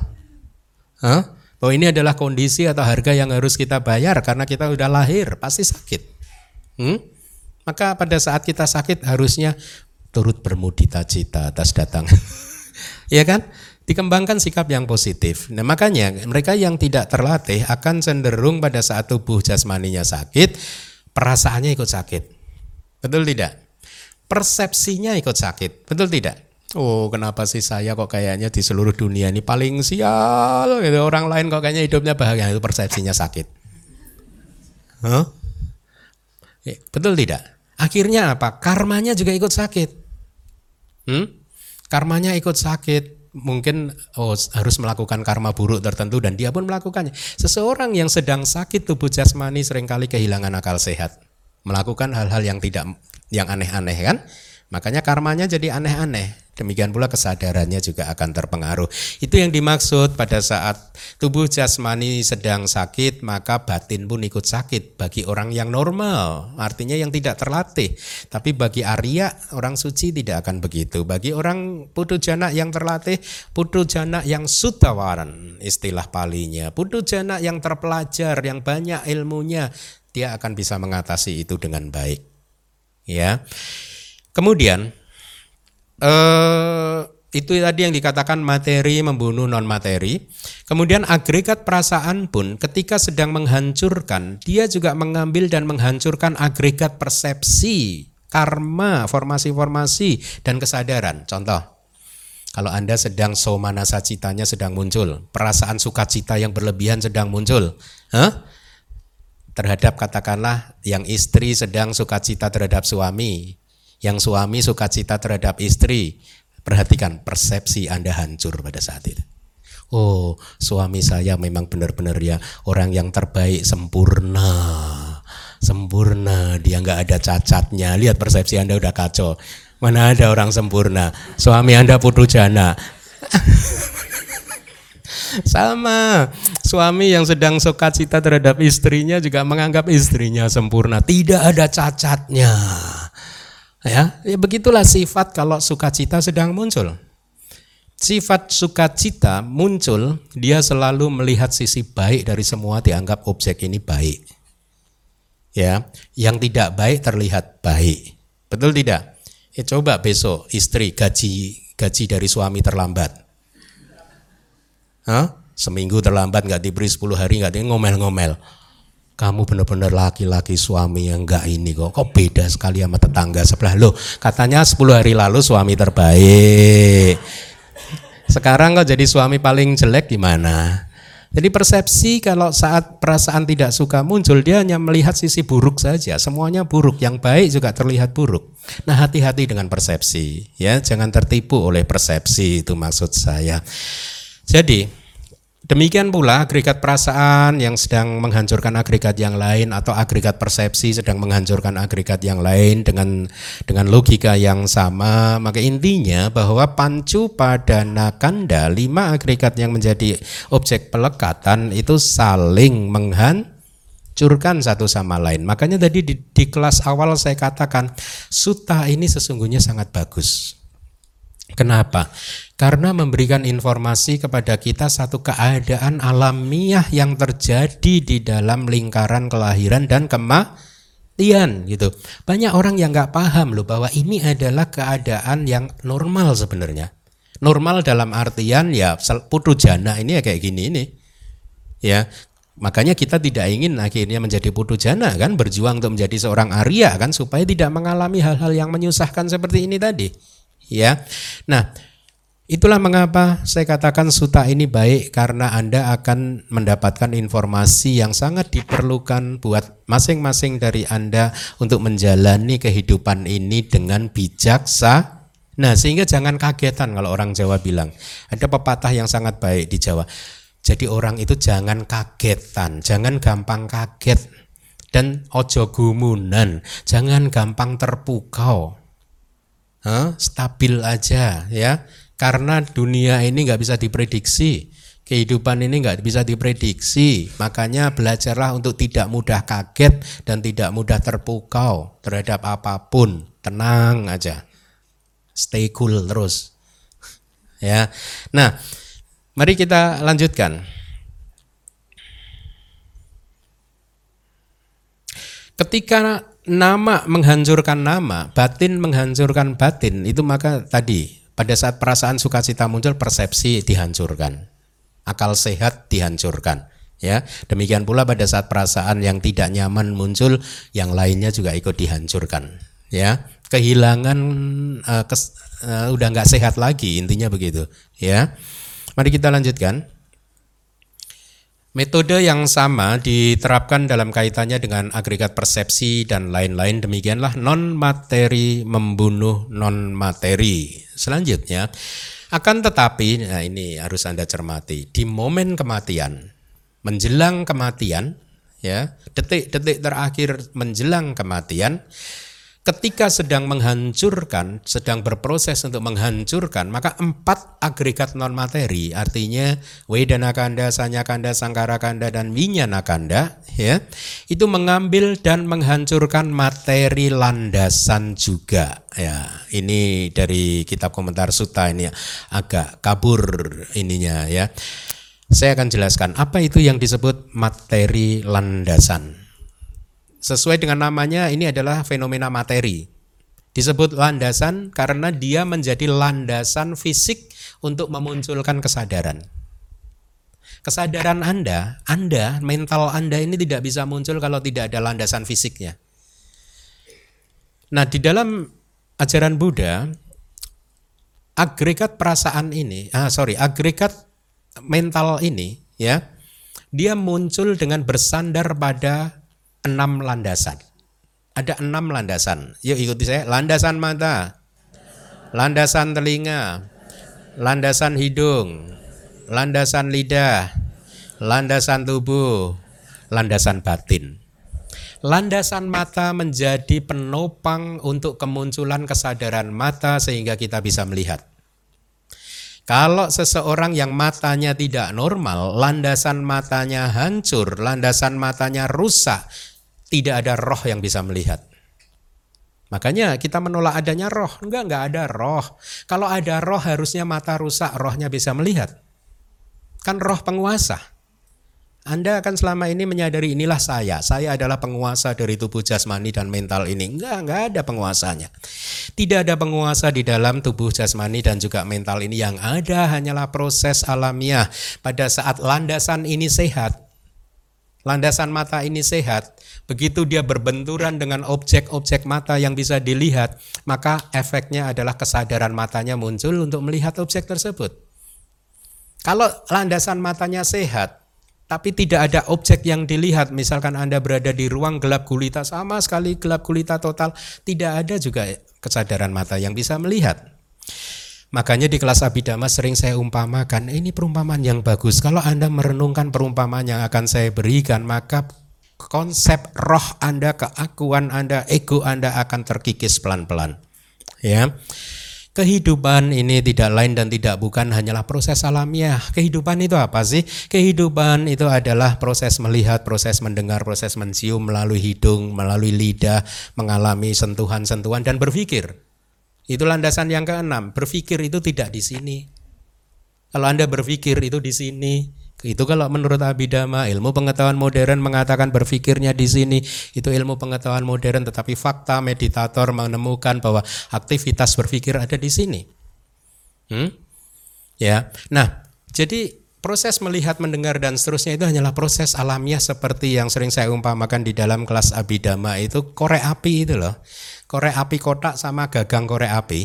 Hah? Bahwa ini adalah kondisi atau harga yang harus kita bayar karena kita sudah lahir, pasti sakit. Hmm? Maka pada saat kita sakit harusnya turut bermudita cita atas datang. (laughs) ya kan? Dikembangkan sikap yang positif. Nah, makanya mereka yang tidak terlatih akan cenderung pada saat tubuh jasmaninya sakit, perasaannya ikut sakit. Betul tidak? Persepsinya ikut sakit. Betul tidak? Oh, kenapa sih saya kok kayaknya di seluruh dunia ini paling sial gitu. Orang lain kok kayaknya hidupnya bahagia itu persepsinya sakit. Huh? Eh, betul tidak? Akhirnya apa? Karmanya juga ikut sakit. Hmm? Karmanya ikut sakit. Mungkin oh, harus melakukan karma buruk tertentu dan dia pun melakukannya. Seseorang yang sedang sakit tubuh jasmani sering kali kehilangan akal sehat. Melakukan hal-hal yang tidak yang aneh-aneh kan? Makanya karmanya jadi aneh-aneh. Demikian pula kesadarannya juga akan terpengaruh. Itu yang dimaksud pada saat tubuh jasmani sedang sakit, maka batin pun ikut sakit bagi orang yang normal, artinya yang tidak terlatih. Tapi bagi Arya, orang suci tidak akan begitu. Bagi orang putu jana yang terlatih, putu jana yang sutawaran, istilah palinya. Putu jana yang terpelajar, yang banyak ilmunya, dia akan bisa mengatasi itu dengan baik. Ya. Kemudian eh, itu tadi yang dikatakan materi membunuh non materi. Kemudian agregat perasaan pun ketika sedang menghancurkan, dia juga mengambil dan menghancurkan agregat persepsi, karma, formasi-formasi dan kesadaran. Contoh, kalau Anda sedang somanasa citanya sedang muncul, perasaan sukacita yang berlebihan sedang muncul. Hah? Terhadap katakanlah yang istri sedang sukacita terhadap suami, yang suami sukacita terhadap istri, perhatikan persepsi Anda hancur pada saat itu. Oh, suami saya memang benar-benar ya orang yang terbaik, sempurna. Sempurna, dia nggak ada cacatnya. Lihat persepsi Anda udah kacau. Mana ada orang sempurna? Suami Anda putu jana. (laughs) Sama, suami yang sedang sukacita terhadap istrinya juga menganggap istrinya sempurna, tidak ada cacatnya. Ya, ya begitulah sifat kalau sukacita sedang muncul. Sifat sukacita muncul, dia selalu melihat sisi baik dari semua dianggap objek ini baik. Ya, yang tidak baik terlihat baik. Betul tidak? Ya coba besok istri gaji gaji dari suami terlambat. Hah? Seminggu terlambat nggak diberi 10 hari nggak ngomel-ngomel kamu benar-benar laki-laki suami yang enggak ini kok. Kok beda sekali sama tetangga sebelah? Lo katanya 10 hari lalu suami terbaik. Sekarang kok jadi suami paling jelek gimana? Jadi persepsi kalau saat perasaan tidak suka muncul dia hanya melihat sisi buruk saja. Semuanya buruk yang baik juga terlihat buruk. Nah hati-hati dengan persepsi ya. Jangan tertipu oleh persepsi itu maksud saya. Jadi Demikian pula agregat perasaan yang sedang menghancurkan agregat yang lain atau agregat persepsi sedang menghancurkan agregat yang lain dengan dengan logika yang sama. Maka intinya bahwa pancu pada nakanda lima agregat yang menjadi objek pelekatan itu saling menghancurkan satu sama lain. Makanya tadi di, di kelas awal saya katakan suta ini sesungguhnya sangat bagus. Kenapa? Karena memberikan informasi kepada kita satu keadaan alamiah yang terjadi di dalam lingkaran kelahiran dan kematian gitu. Banyak orang yang nggak paham loh bahwa ini adalah keadaan yang normal sebenarnya. Normal dalam artian ya putu jana ini ya kayak gini ini. Ya, Makanya kita tidak ingin akhirnya menjadi putu jana kan berjuang untuk menjadi seorang Arya kan supaya tidak mengalami hal-hal yang menyusahkan seperti ini tadi. Ya. Nah, Itulah mengapa saya katakan suta ini baik karena Anda akan mendapatkan informasi yang sangat diperlukan buat masing-masing dari Anda untuk menjalani kehidupan ini dengan bijaksana. Nah, sehingga jangan kagetan kalau orang Jawa bilang. Ada pepatah yang sangat baik di Jawa. Jadi orang itu jangan kagetan, jangan gampang kaget dan ojo gumunan, jangan gampang terpukau. Huh? Stabil aja ya karena dunia ini nggak bisa diprediksi, kehidupan ini nggak bisa diprediksi. Makanya belajarlah untuk tidak mudah kaget dan tidak mudah terpukau terhadap apa pun. Tenang aja, stay cool terus. (laughs) ya, nah, mari kita lanjutkan. Ketika nama menghancurkan nama, batin menghancurkan batin, itu maka tadi pada saat perasaan sukacita muncul, persepsi dihancurkan. Akal sehat dihancurkan. Ya, demikian pula pada saat perasaan yang tidak nyaman muncul, yang lainnya juga ikut dihancurkan. ya kehilangan uh, kes, uh, udah nggak sehat lagi intinya begitu ya mari kita lanjutkan Metode yang sama diterapkan dalam kaitannya dengan agregat persepsi dan lain-lain demikianlah non materi membunuh non materi. Selanjutnya akan tetapi nah ini harus Anda cermati di momen kematian menjelang kematian ya detik-detik terakhir menjelang kematian ketika sedang menghancurkan, sedang berproses untuk menghancurkan, maka empat agregat non materi, artinya Wedana Kanda, Sanya Kanda, Sangkara Kanda, dan Winyana Kanda, ya, itu mengambil dan menghancurkan materi landasan juga. Ya, ini dari kitab komentar Suta ini agak kabur ininya ya. Saya akan jelaskan apa itu yang disebut materi landasan. Sesuai dengan namanya ini adalah fenomena materi. Disebut landasan karena dia menjadi landasan fisik untuk memunculkan kesadaran. Kesadaran Anda, Anda, mental Anda ini tidak bisa muncul kalau tidak ada landasan fisiknya. Nah, di dalam ajaran Buddha, agregat perasaan ini, ah sorry, agregat mental ini, ya, dia muncul dengan bersandar pada enam landasan. Ada enam landasan. Yuk ikuti saya. Landasan mata, landasan telinga, landasan hidung, landasan lidah, landasan tubuh, landasan batin. Landasan mata menjadi penopang untuk kemunculan kesadaran mata sehingga kita bisa melihat. Kalau seseorang yang matanya tidak normal, landasan matanya hancur, landasan matanya rusak, tidak ada roh yang bisa melihat. Makanya kita menolak adanya roh. Enggak, enggak ada roh. Kalau ada roh harusnya mata rusak, rohnya bisa melihat. Kan roh penguasa. Anda akan selama ini menyadari inilah saya. Saya adalah penguasa dari tubuh jasmani dan mental ini. Enggak, enggak ada penguasanya. Tidak ada penguasa di dalam tubuh jasmani dan juga mental ini. Yang ada hanyalah proses alamiah. Pada saat landasan ini sehat, landasan mata ini sehat, Begitu dia berbenturan dengan objek-objek mata yang bisa dilihat, maka efeknya adalah kesadaran matanya muncul untuk melihat objek tersebut. Kalau landasan matanya sehat, tapi tidak ada objek yang dilihat, misalkan Anda berada di ruang gelap gulita sama sekali gelap gulita total, tidak ada juga kesadaran mata yang bisa melihat. Makanya di kelas Abidama sering saya umpamakan, ini perumpamaan yang bagus. Kalau Anda merenungkan perumpamaan yang akan saya berikan, maka konsep roh Anda, keakuan Anda, ego Anda akan terkikis pelan-pelan. Ya. Kehidupan ini tidak lain dan tidak bukan hanyalah proses alamiah. Kehidupan itu apa sih? Kehidupan itu adalah proses melihat, proses mendengar, proses mencium melalui hidung, melalui lidah, mengalami sentuhan-sentuhan dan berpikir. Itu landasan yang keenam. Berpikir itu tidak di sini. Kalau Anda berpikir itu di sini, itu kalau menurut Abhidhamma, ilmu pengetahuan modern mengatakan berpikirnya di sini itu ilmu pengetahuan modern, tetapi fakta meditator menemukan bahwa aktivitas berpikir ada di sini. Hmm? Ya, nah jadi proses melihat, mendengar dan seterusnya itu hanyalah proses alamiah seperti yang sering saya umpamakan di dalam kelas Abhidhamma itu korek api itu loh. Korek api kotak sama gagang korek api.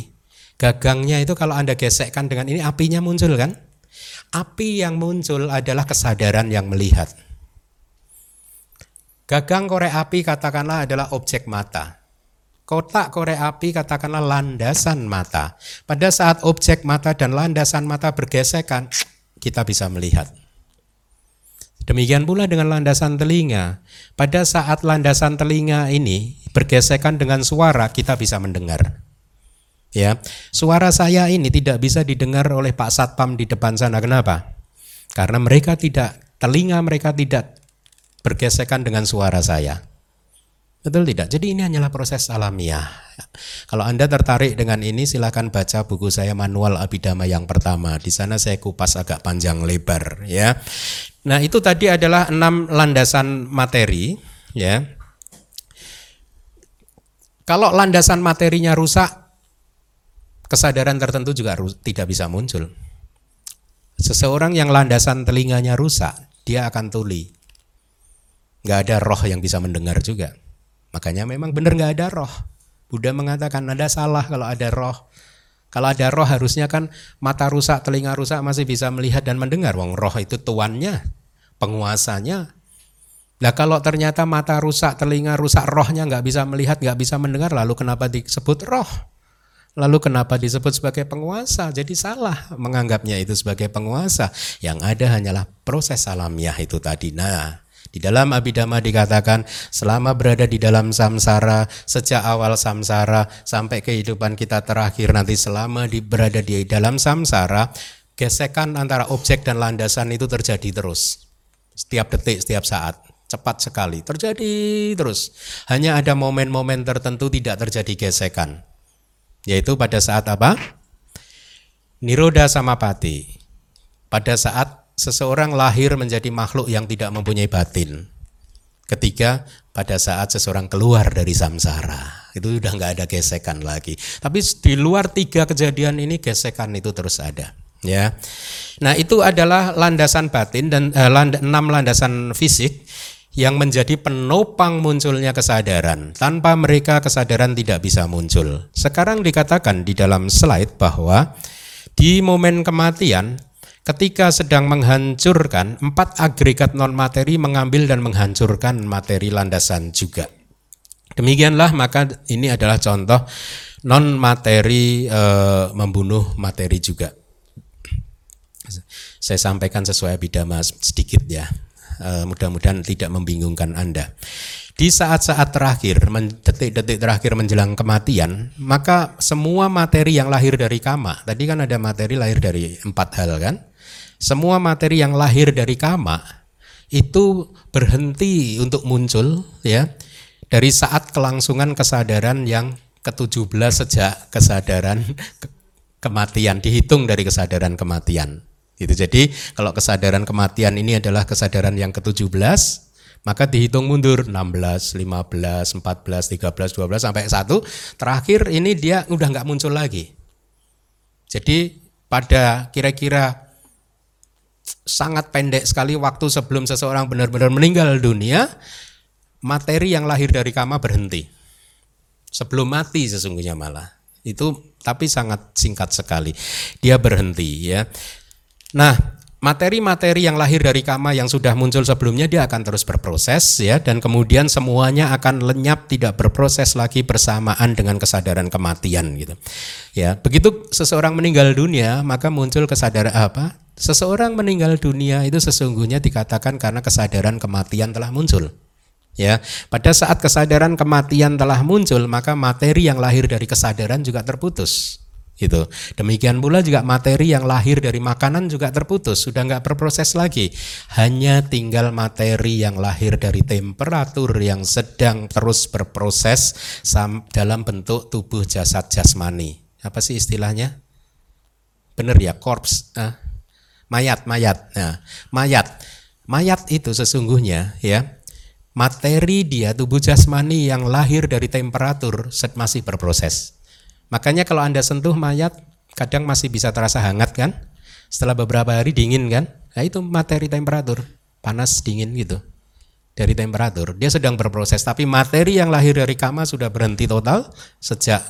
Gagangnya itu kalau Anda gesekkan dengan ini apinya muncul kan? Api yang muncul adalah kesadaran yang melihat. Gagang korek api katakanlah adalah objek mata. Kotak korek api katakanlah landasan mata. Pada saat objek mata dan landasan mata bergesekan, kita bisa melihat. Demikian pula dengan landasan telinga. Pada saat landasan telinga ini bergesekan dengan suara, kita bisa mendengar. Ya, suara saya ini tidak bisa didengar oleh Pak Satpam di depan sana. Kenapa? Karena mereka tidak telinga mereka tidak bergesekan dengan suara saya. Betul tidak? Jadi ini hanyalah proses alamiah. Kalau Anda tertarik dengan ini silahkan baca buku saya Manual Abidama yang pertama. Di sana saya kupas agak panjang lebar ya. Nah, itu tadi adalah enam landasan materi ya. Kalau landasan materinya rusak, kesadaran tertentu juga tidak bisa muncul. Seseorang yang landasan telinganya rusak, dia akan tuli. Gak ada roh yang bisa mendengar juga. Makanya memang benar gak ada roh. Buddha mengatakan Anda salah kalau ada roh. Kalau ada roh harusnya kan mata rusak, telinga rusak masih bisa melihat dan mendengar. Wong roh itu tuannya, penguasanya. Nah kalau ternyata mata rusak, telinga rusak, rohnya nggak bisa melihat, nggak bisa mendengar, lalu kenapa disebut roh? Lalu kenapa disebut sebagai penguasa? Jadi salah menganggapnya itu sebagai penguasa. Yang ada hanyalah proses alamiah itu tadi. Nah, di dalam Abhidhamma dikatakan selama berada di dalam samsara, sejak awal samsara sampai kehidupan kita terakhir nanti selama di, berada di dalam samsara, gesekan antara objek dan landasan itu terjadi terus. Setiap detik, setiap saat. Cepat sekali, terjadi terus. Hanya ada momen-momen tertentu tidak terjadi gesekan. Yaitu pada saat apa? Niroda samapati. Pada saat seseorang lahir menjadi makhluk yang tidak mempunyai batin. Ketiga, pada saat seseorang keluar dari samsara. Itu sudah nggak ada gesekan lagi. Tapi di luar tiga kejadian ini gesekan itu terus ada. Ya, nah itu adalah landasan batin dan eh, land, enam landasan fisik yang menjadi penopang munculnya kesadaran. Tanpa mereka kesadaran tidak bisa muncul. Sekarang dikatakan di dalam slide bahwa di momen kematian ketika sedang menghancurkan empat agregat non materi mengambil dan menghancurkan materi landasan juga. Demikianlah maka ini adalah contoh non materi e, membunuh materi juga. Saya sampaikan sesuai bidama sedikit ya. Eh, mudah-mudahan tidak membingungkan Anda. Di saat-saat terakhir, detik-detik terakhir menjelang kematian, maka semua materi yang lahir dari kama, tadi kan ada materi lahir dari empat hal kan? Semua materi yang lahir dari kama itu berhenti untuk muncul ya dari saat kelangsungan kesadaran yang ke-17 sejak kesadaran kematian dihitung dari kesadaran kematian. Gitu. Jadi kalau kesadaran kematian ini adalah kesadaran yang ke-17, maka dihitung mundur 16, 15, 14, 13, 12 sampai 1. Terakhir ini dia udah nggak muncul lagi. Jadi pada kira-kira sangat pendek sekali waktu sebelum seseorang benar-benar meninggal dunia, materi yang lahir dari kama berhenti. Sebelum mati sesungguhnya malah. Itu tapi sangat singkat sekali. Dia berhenti ya. Nah, materi-materi yang lahir dari kama yang sudah muncul sebelumnya dia akan terus berproses ya dan kemudian semuanya akan lenyap tidak berproses lagi bersamaan dengan kesadaran kematian gitu. Ya, begitu seseorang meninggal dunia maka muncul kesadaran apa? Seseorang meninggal dunia itu sesungguhnya dikatakan karena kesadaran kematian telah muncul. Ya, pada saat kesadaran kematian telah muncul maka materi yang lahir dari kesadaran juga terputus gitu. Demikian pula juga materi yang lahir dari makanan juga terputus, sudah nggak berproses lagi. Hanya tinggal materi yang lahir dari temperatur yang sedang terus berproses dalam bentuk tubuh jasad jasmani. Apa sih istilahnya? Bener ya, korps. Ah, mayat, mayat. Nah, mayat. Mayat itu sesungguhnya ya materi dia tubuh jasmani yang lahir dari temperatur masih berproses. Makanya kalau Anda sentuh mayat kadang masih bisa terasa hangat kan? Setelah beberapa hari dingin kan? Nah itu materi temperatur, panas dingin gitu. Dari temperatur, dia sedang berproses tapi materi yang lahir dari kama sudah berhenti total sejak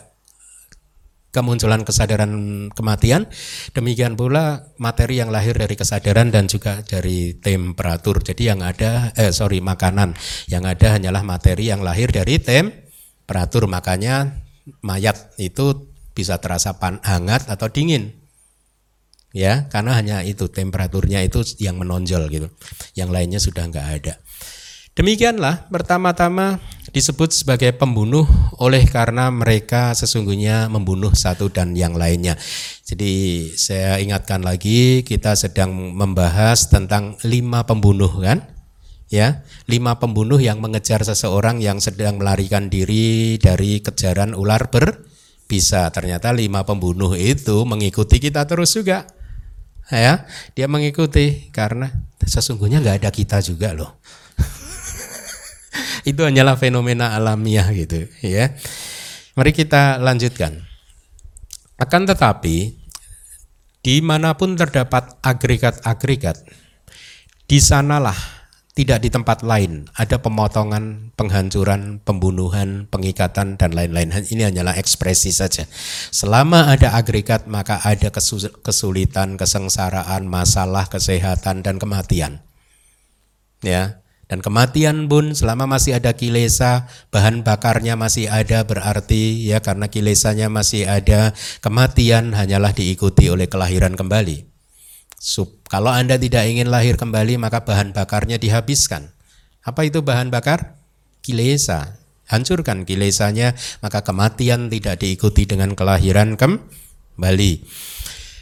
kemunculan kesadaran kematian. Demikian pula materi yang lahir dari kesadaran dan juga dari temperatur. Jadi yang ada eh sorry makanan, yang ada hanyalah materi yang lahir dari temperatur. Makanya mayat itu bisa terasa pan, hangat atau dingin. Ya, karena hanya itu temperaturnya itu yang menonjol gitu. Yang lainnya sudah nggak ada. Demikianlah pertama-tama disebut sebagai pembunuh oleh karena mereka sesungguhnya membunuh satu dan yang lainnya. Jadi saya ingatkan lagi kita sedang membahas tentang lima pembunuh kan? ya lima pembunuh yang mengejar seseorang yang sedang melarikan diri dari kejaran ular berbisa ternyata lima pembunuh itu mengikuti kita terus juga ya dia mengikuti karena sesungguhnya nggak ada kita juga loh (laughs) itu hanyalah fenomena alamiah gitu ya mari kita lanjutkan akan tetapi di mana pun terdapat agregat-agregat di sanalah tidak di tempat lain. Ada pemotongan, penghancuran, pembunuhan, pengikatan dan lain-lain. Ini hanyalah ekspresi saja. Selama ada agregat maka ada kesulitan, kesengsaraan, masalah kesehatan dan kematian. Ya. Dan kematian pun selama masih ada kilesa, bahan bakarnya masih ada berarti ya karena kilesanya masih ada, kematian hanyalah diikuti oleh kelahiran kembali. Sup. Kalau Anda tidak ingin lahir kembali maka bahan bakarnya dihabiskan. Apa itu bahan bakar? Kilesa. Hancurkan kilesanya maka kematian tidak diikuti dengan kelahiran kembali.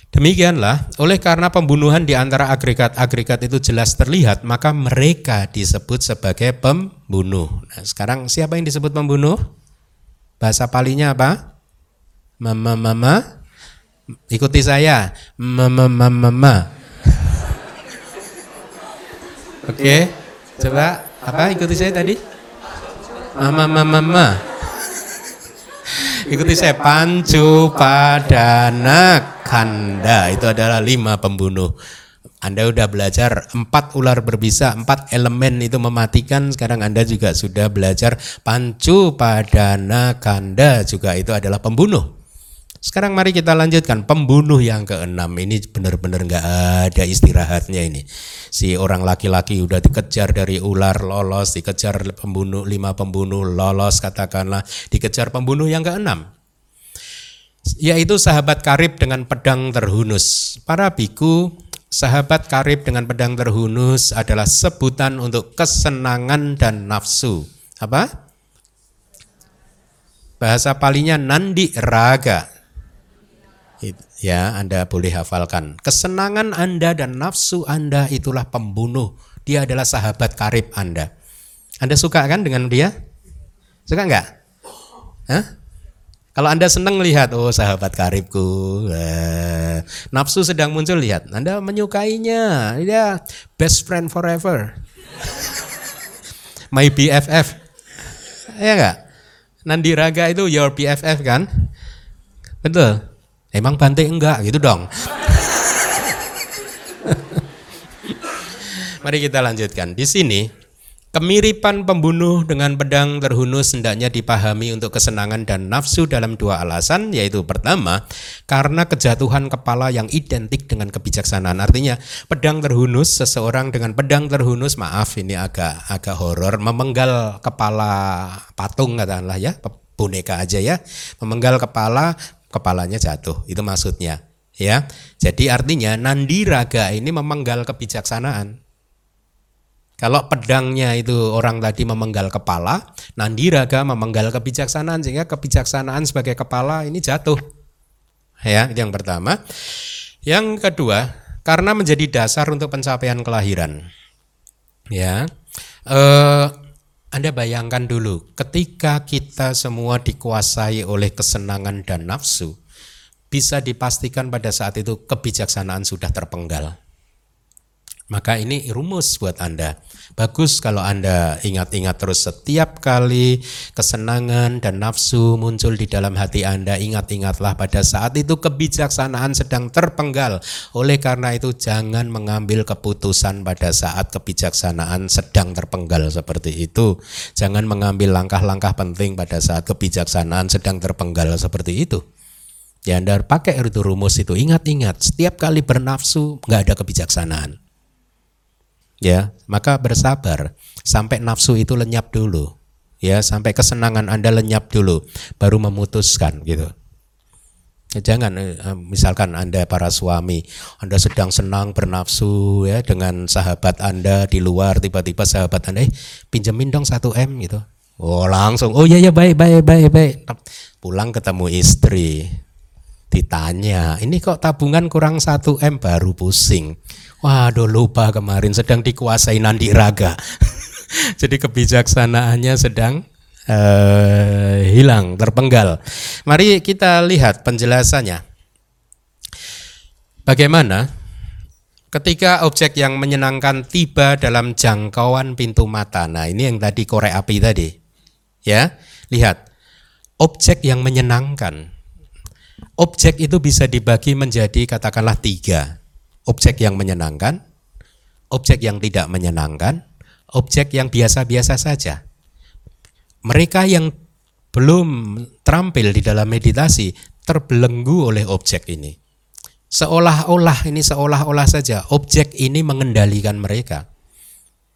Demikianlah, oleh karena pembunuhan di antara agregat-agregat itu jelas terlihat, maka mereka disebut sebagai pembunuh. Nah, sekarang siapa yang disebut pembunuh? Bahasa palinya apa? Mama mama Ikuti saya. Mama mama. Oke. Coba apa ikuti saya tadi? Mama mama mama. Ikuti saya pancu padana kanda itu adalah lima pembunuh. Anda sudah belajar empat ular berbisa, empat elemen itu mematikan. Sekarang Anda juga sudah belajar pancu padana kanda juga itu adalah pembunuh. Sekarang mari kita lanjutkan pembunuh yang keenam ini benar-benar nggak ada istirahatnya ini. Si orang laki-laki udah dikejar dari ular lolos, dikejar pembunuh lima pembunuh lolos katakanlah, dikejar pembunuh yang keenam. Yaitu sahabat karib dengan pedang terhunus. Para biku, sahabat karib dengan pedang terhunus adalah sebutan untuk kesenangan dan nafsu. Apa? Bahasa palinya nandi raga Ya, Anda boleh hafalkan. Kesenangan Anda dan nafsu Anda itulah pembunuh. Dia adalah sahabat karib Anda. Anda suka kan dengan dia? Suka enggak? Hah? Kalau Anda senang lihat, oh sahabat karibku, eh, nafsu sedang muncul lihat, Anda menyukainya, dia best friend forever, (laughs) my BFF, ya enggak? Nandiraga itu your BFF kan? Betul. Emang Bante enggak gitu dong. Mari kita lanjutkan. Di sini kemiripan pembunuh dengan pedang terhunus hendaknya dipahami untuk kesenangan dan nafsu dalam dua alasan yaitu pertama karena kejatuhan kepala yang identik dengan kebijaksanaan. Artinya pedang terhunus seseorang dengan pedang terhunus maaf ini agak agak horor memenggal kepala patung katakanlah ya boneka aja ya memenggal kepala kepalanya jatuh. Itu maksudnya, ya. Jadi artinya nandiraga ini memenggal kebijaksanaan. Kalau pedangnya itu orang tadi memenggal kepala, nandiraga memenggal kebijaksanaan sehingga kebijaksanaan sebagai kepala ini jatuh. Ya, itu yang pertama. Yang kedua, karena menjadi dasar untuk pencapaian kelahiran. Ya. Eh anda bayangkan dulu, ketika kita semua dikuasai oleh kesenangan dan nafsu, bisa dipastikan pada saat itu kebijaksanaan sudah terpenggal. Maka ini rumus buat Anda. Bagus kalau Anda ingat-ingat terus setiap kali kesenangan dan nafsu muncul di dalam hati Anda, ingat-ingatlah pada saat itu kebijaksanaan sedang terpenggal. Oleh karena itu jangan mengambil keputusan pada saat kebijaksanaan sedang terpenggal seperti itu. Jangan mengambil langkah-langkah penting pada saat kebijaksanaan sedang terpenggal seperti itu. Ya Anda pakai itu rumus itu, ingat-ingat setiap kali bernafsu nggak ada kebijaksanaan ya maka bersabar. Sampai nafsu itu lenyap dulu. Ya sampai kesenangan anda lenyap dulu baru memutuskan gitu. Ya, jangan eh, misalkan anda para suami anda sedang senang bernafsu ya dengan sahabat anda di luar tiba-tiba sahabat anda eh pinjemin dong satu m gitu. Oh langsung oh iya ya baik baik baik baik. Pulang ketemu istri ditanya ini kok tabungan kurang satu m baru pusing Waduh lupa kemarin sedang dikuasai Nandi Raga. (laughs) Jadi kebijaksanaannya sedang uh, hilang, terpenggal. Mari kita lihat penjelasannya. Bagaimana ketika objek yang menyenangkan tiba dalam jangkauan pintu mata. Nah, ini yang tadi korek api tadi. Ya, lihat. Objek yang menyenangkan. Objek itu bisa dibagi menjadi katakanlah tiga objek yang menyenangkan, objek yang tidak menyenangkan, objek yang biasa-biasa saja. Mereka yang belum terampil di dalam meditasi terbelenggu oleh objek ini. Seolah-olah ini seolah-olah saja objek ini mengendalikan mereka.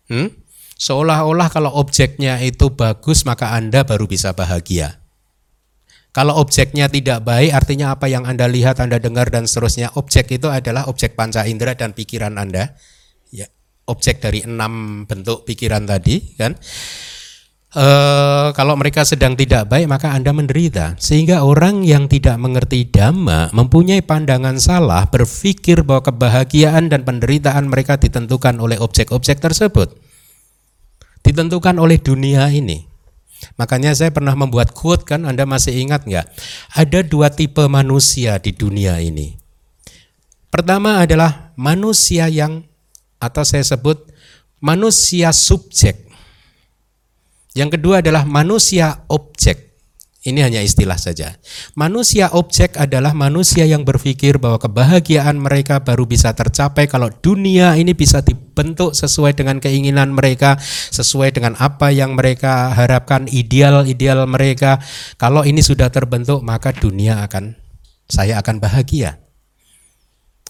Hmm? Seolah-olah kalau objeknya itu bagus maka Anda baru bisa bahagia. Kalau objeknya tidak baik artinya apa yang Anda lihat, Anda dengar dan seterusnya. Objek itu adalah objek panca indera dan pikiran Anda. Ya, objek dari enam bentuk pikiran tadi kan e, kalau mereka sedang tidak baik maka Anda menderita. Sehingga orang yang tidak mengerti dhamma mempunyai pandangan salah berpikir bahwa kebahagiaan dan penderitaan mereka ditentukan oleh objek-objek tersebut. Ditentukan oleh dunia ini. Makanya saya pernah membuat quote kan Anda masih ingat nggak? Ada dua tipe manusia di dunia ini. Pertama adalah manusia yang atau saya sebut manusia subjek yang kedua adalah manusia objek. Ini hanya istilah saja. Manusia objek adalah manusia yang berpikir bahwa kebahagiaan mereka baru bisa tercapai kalau dunia ini bisa dibentuk sesuai dengan keinginan mereka, sesuai dengan apa yang mereka harapkan, ideal-ideal mereka. Kalau ini sudah terbentuk, maka dunia akan saya akan bahagia.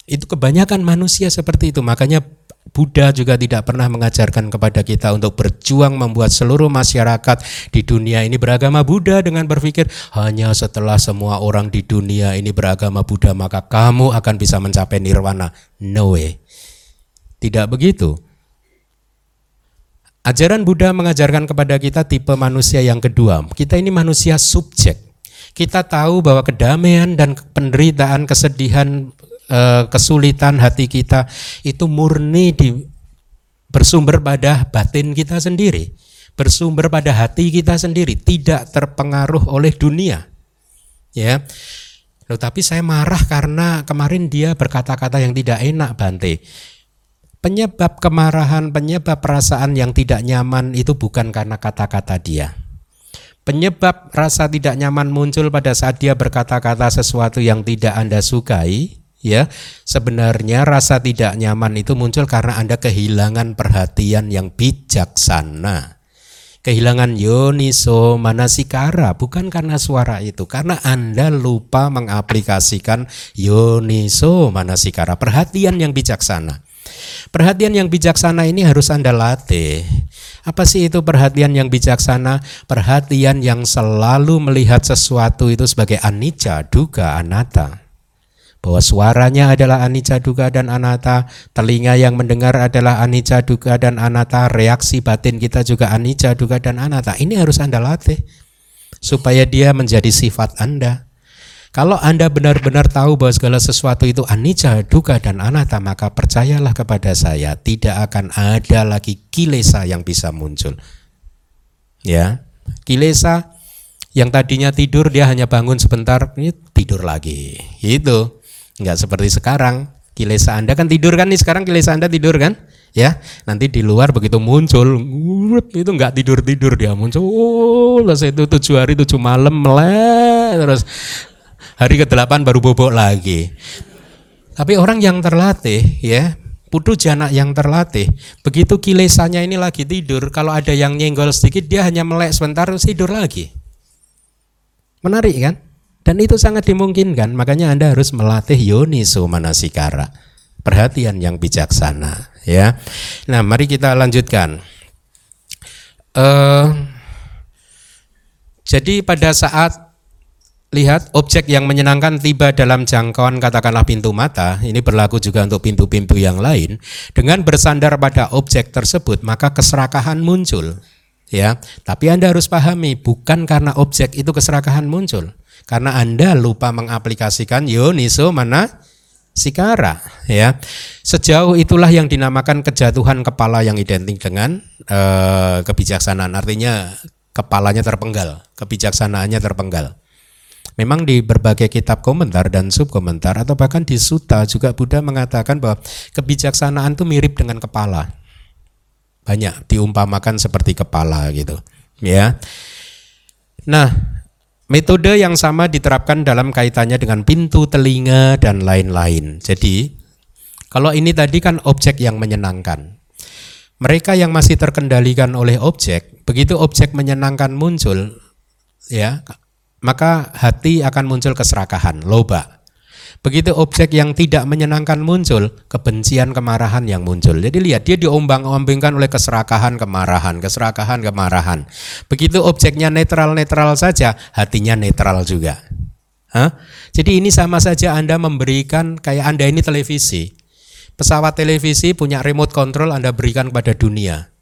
Itu kebanyakan manusia seperti itu. Makanya Buddha juga tidak pernah mengajarkan kepada kita untuk berjuang membuat seluruh masyarakat di dunia ini beragama Buddha dengan berpikir hanya setelah semua orang di dunia ini beragama Buddha maka kamu akan bisa mencapai nirwana. No way. Tidak begitu. Ajaran Buddha mengajarkan kepada kita tipe manusia yang kedua. Kita ini manusia subjek. Kita tahu bahwa kedamaian dan penderitaan, kesedihan, Eh, kesulitan hati kita itu murni di bersumber pada batin kita sendiri, bersumber pada hati kita sendiri, tidak terpengaruh oleh dunia. Ya. Loh, tapi saya marah karena kemarin dia berkata-kata yang tidak enak, Bante. Penyebab kemarahan, penyebab perasaan yang tidak nyaman itu bukan karena kata-kata dia. Penyebab rasa tidak nyaman muncul pada saat dia berkata-kata sesuatu yang tidak Anda sukai, ya sebenarnya rasa tidak nyaman itu muncul karena Anda kehilangan perhatian yang bijaksana. Kehilangan yoniso manasikara bukan karena suara itu karena Anda lupa mengaplikasikan yoniso manasikara perhatian yang bijaksana. Perhatian yang bijaksana ini harus Anda latih. Apa sih itu perhatian yang bijaksana? Perhatian yang selalu melihat sesuatu itu sebagai anicca duga anatta bahwa suaranya adalah anicca duga dan anatta, telinga yang mendengar adalah anicca duga dan anatta, reaksi batin kita juga anicca duga dan anatta. Ini harus Anda latih supaya dia menjadi sifat Anda. Kalau Anda benar-benar tahu bahwa segala sesuatu itu anicca, duga dan anatta, maka percayalah kepada saya, tidak akan ada lagi kilesa yang bisa muncul. Ya, kilesa yang tadinya tidur dia hanya bangun sebentar, tidur lagi. Itu. Enggak seperti sekarang. Kilesa Anda kan tidur kan nih sekarang kilesa Anda tidur kan? Ya, nanti di luar begitu muncul, itu enggak tidur tidur dia muncul, oh, itu tujuh hari tujuh malam melek terus hari ke delapan baru bobok lagi. Tapi orang yang terlatih, ya, putu jana yang terlatih, begitu kilesanya ini lagi tidur, kalau ada yang nyenggol sedikit dia hanya melek sebentar terus tidur lagi. Menarik kan? Dan itu sangat dimungkinkan, makanya Anda harus melatih yoniso manasikara. Perhatian yang bijaksana, ya. Nah, mari kita lanjutkan. Uh, jadi pada saat lihat objek yang menyenangkan tiba dalam jangkauan katakanlah pintu mata, ini berlaku juga untuk pintu-pintu yang lain. Dengan bersandar pada objek tersebut, maka keserakahan muncul. Ya, tapi Anda harus pahami bukan karena objek itu keserakahan muncul, karena Anda lupa mengaplikasikan yoniso mana sikara ya. Sejauh itulah yang dinamakan kejatuhan kepala yang identik dengan eh, kebijaksanaan. Artinya kepalanya terpenggal, kebijaksanaannya terpenggal. Memang di berbagai kitab komentar dan subkomentar atau bahkan di suta juga Buddha mengatakan bahwa kebijaksanaan itu mirip dengan kepala. Banyak diumpamakan seperti kepala gitu, ya. Nah, Metode yang sama diterapkan dalam kaitannya dengan pintu, telinga, dan lain-lain. Jadi, kalau ini tadi kan objek yang menyenangkan. Mereka yang masih terkendalikan oleh objek, begitu objek menyenangkan muncul, ya, maka hati akan muncul keserakahan, loba. Begitu objek yang tidak menyenangkan muncul, kebencian, kemarahan yang muncul. Jadi lihat dia diombang-ambingkan oleh keserakahan, kemarahan, keserakahan, kemarahan. Begitu objeknya netral-netral saja, hatinya netral juga. Hah? Jadi ini sama saja Anda memberikan kayak Anda ini televisi. Pesawat televisi punya remote control Anda berikan kepada dunia.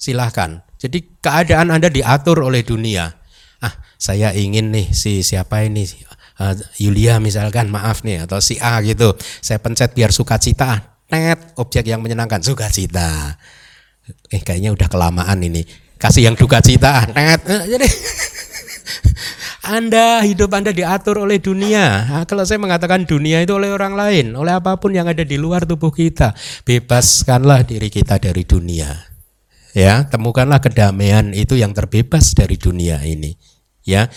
Silahkan. Jadi keadaan Anda diatur oleh dunia. Ah, saya ingin nih si siapa ini uh, Yulia misalkan, maaf nih atau si A gitu. Saya pencet biar sukacita. Net objek yang menyenangkan sukacita. Eh kayaknya udah kelamaan ini. Kasih yang duka cita. Net. Eh, jadi (laughs) anda hidup Anda diatur oleh dunia. Nah, kalau saya mengatakan dunia itu oleh orang lain, oleh apa pun yang ada di luar tubuh kita, bebaskanlah diri kita dari dunia. Ya, temukanlah kedamaian itu yang terbebas dari dunia ini. Ya,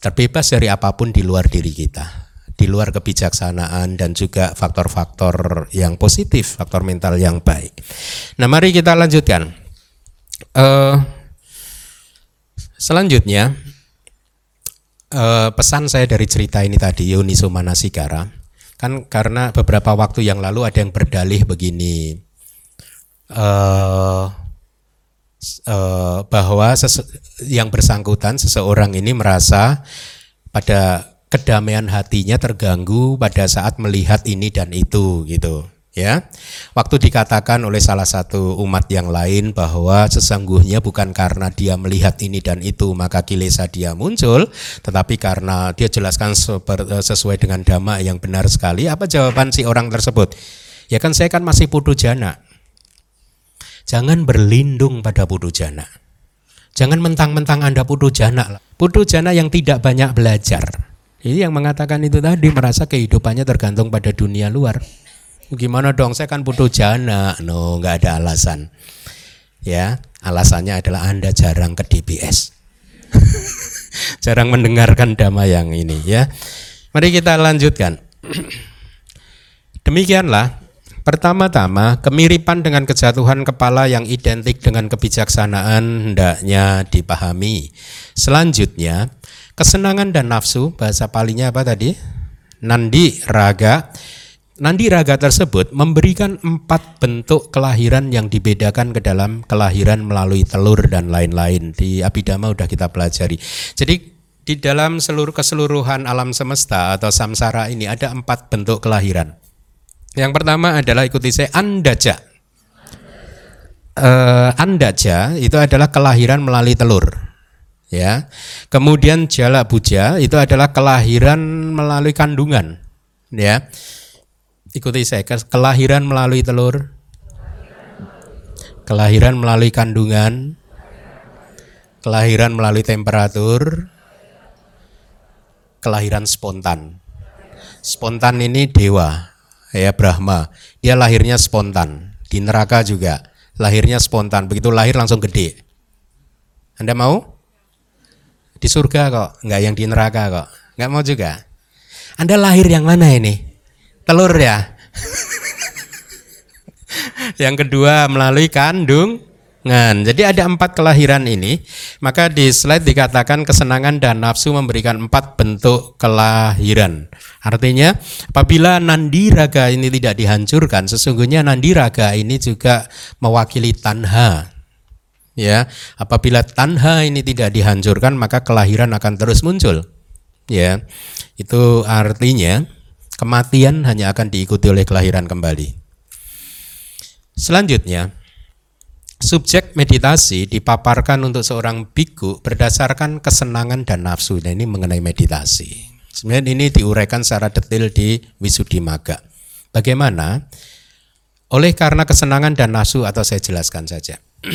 terbebas dari apa pun di luar diri kita di luar kebijaksanaan dan juga faktor-faktor yang positif, faktor mental yang baik. Nah, mari kita lanjutkan. Uh, selanjutnya, uh, pesan saya dari cerita ini tadi Yoni Sumanasikara kan karena beberapa waktu yang lalu ada yang berdalih begini uh, uh, bahwa yang bersangkutan seseorang ini merasa pada kedamaian hatinya terganggu pada saat melihat ini dan itu gitu ya. Waktu dikatakan oleh salah satu umat yang lain bahwa sesungguhnya bukan karena dia melihat ini dan itu maka kilesa dia muncul, tetapi karena dia jelaskan sesuai dengan dhamma yang benar sekali. Apa jawaban si orang tersebut? Ya kan saya kan masih putu jana. Jangan berlindung pada putu jana. Jangan mentang-mentang Anda putu jana. Putu jana yang tidak banyak belajar. Ini yang mengatakan itu tadi merasa kehidupannya tergantung pada dunia luar. Gimana dong? Saya kan butuh jana. No, nggak ada alasan. Ya, alasannya adalah Anda jarang ke DBS. (laughs) jarang mendengarkan dhamma yang ini ya. Mari kita lanjutkan. (clears throat) Demikianlah Pertama-tama, kemiripan dengan kejatuhan kepala yang identik dengan kebijaksanaan hendaknya dipahami. Selanjutnya, kesenangan dan nafsu, bahasa palinya apa tadi? Nandi, raga, Nandi raga tersebut memberikan empat bentuk kelahiran yang dibedakan ke dalam kelahiran melalui telur dan lain-lain. Di Abhidhamma sudah kita pelajari. Jadi di dalam seluruh keseluruhan alam semesta atau samsara ini ada empat bentuk kelahiran. Yang pertama adalah ikuti saya andaja. Uh, andaja itu adalah kelahiran melalui telur. Ya. Kemudian jala buja itu adalah kelahiran melalui kandungan. Ya ikuti saya kelahiran melalui telur kelahiran melalui kandungan kelahiran melalui temperatur kelahiran spontan spontan ini dewa ya Brahma. Dia lahirnya spontan. Di neraka juga. Lahirnya spontan. Begitu lahir langsung gede. Anda mau? Di surga kok. Nggak yang di neraka kok. Nggak mau juga. Anda lahir yang mana ini? Telur ya. (laughs) yang kedua melalui kandung Ngan. Jadi ada empat kelahiran ini, maka di slide dikatakan kesenangan dan nafsu memberikan empat bentuk kelahiran. Artinya apabila nandi raga ini tidak dihancurkan, sesungguhnya nandi raga ini juga mewakili tanha. Ya, apabila tanha ini tidak dihancurkan, maka kelahiran akan terus muncul. Ya, itu artinya Kematian hanya akan diikuti oleh kelahiran kembali. Selanjutnya, subjek meditasi dipaparkan untuk seorang biku berdasarkan kesenangan dan nafsu. Nah, ini mengenai meditasi. Sebenarnya ini diuraikan secara detail di Maga. Bagaimana? Oleh karena kesenangan dan nafsu atau saya jelaskan saja. (clears throat)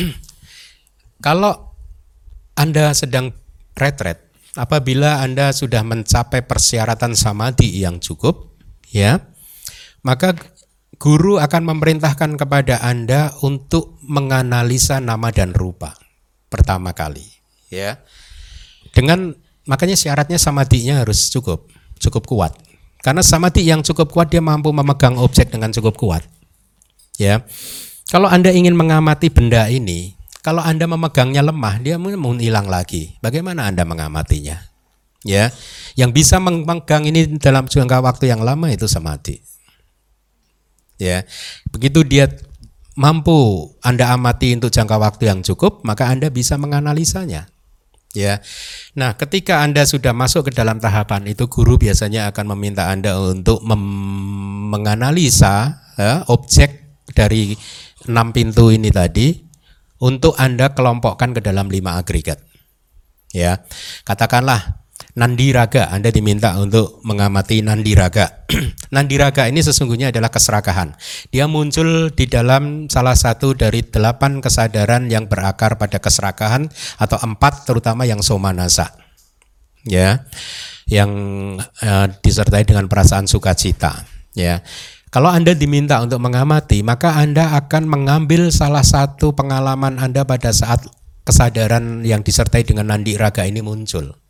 Kalau Anda sedang retret, apabila Anda sudah mencapai persyaratan samadhi yang cukup, ya maka guru akan memerintahkan kepada Anda untuk menganalisa nama dan rupa pertama kali ya dengan makanya syaratnya samadinya harus cukup cukup kuat karena samadhi yang cukup kuat dia mampu memegang objek dengan cukup kuat ya Kalau Anda ingin mengamati benda ini, kalau Anda memegangnya lemah, dia mau hilang lagi. Bagaimana Anda mengamatinya? Ya, yang bisa memegang ini dalam jangka waktu yang lama itu samadhi. Ya, begitu dia mampu Anda amati untuk jangka waktu yang cukup, maka Anda bisa menganalisanya. Ya. Nah, ketika Anda sudah masuk ke dalam tahapan itu guru biasanya akan meminta Anda untuk menganalisa ya, objek dari enam pintu ini tadi untuk Anda kelompokkan ke dalam lima agregat. Ya. Katakanlah Nandi raga, Anda diminta untuk mengamati nandi raga. (clears throat) nandi raga ini sesungguhnya adalah keserakahan. Dia muncul di dalam salah satu dari delapan kesadaran yang berakar pada keserakahan atau empat terutama yang somanasa. Ya, yang uh, disertai dengan perasaan sukacita. Ya, kalau Anda diminta untuk mengamati, maka Anda akan mengambil salah satu pengalaman Anda pada saat kesadaran yang disertai dengan nandi raga ini muncul.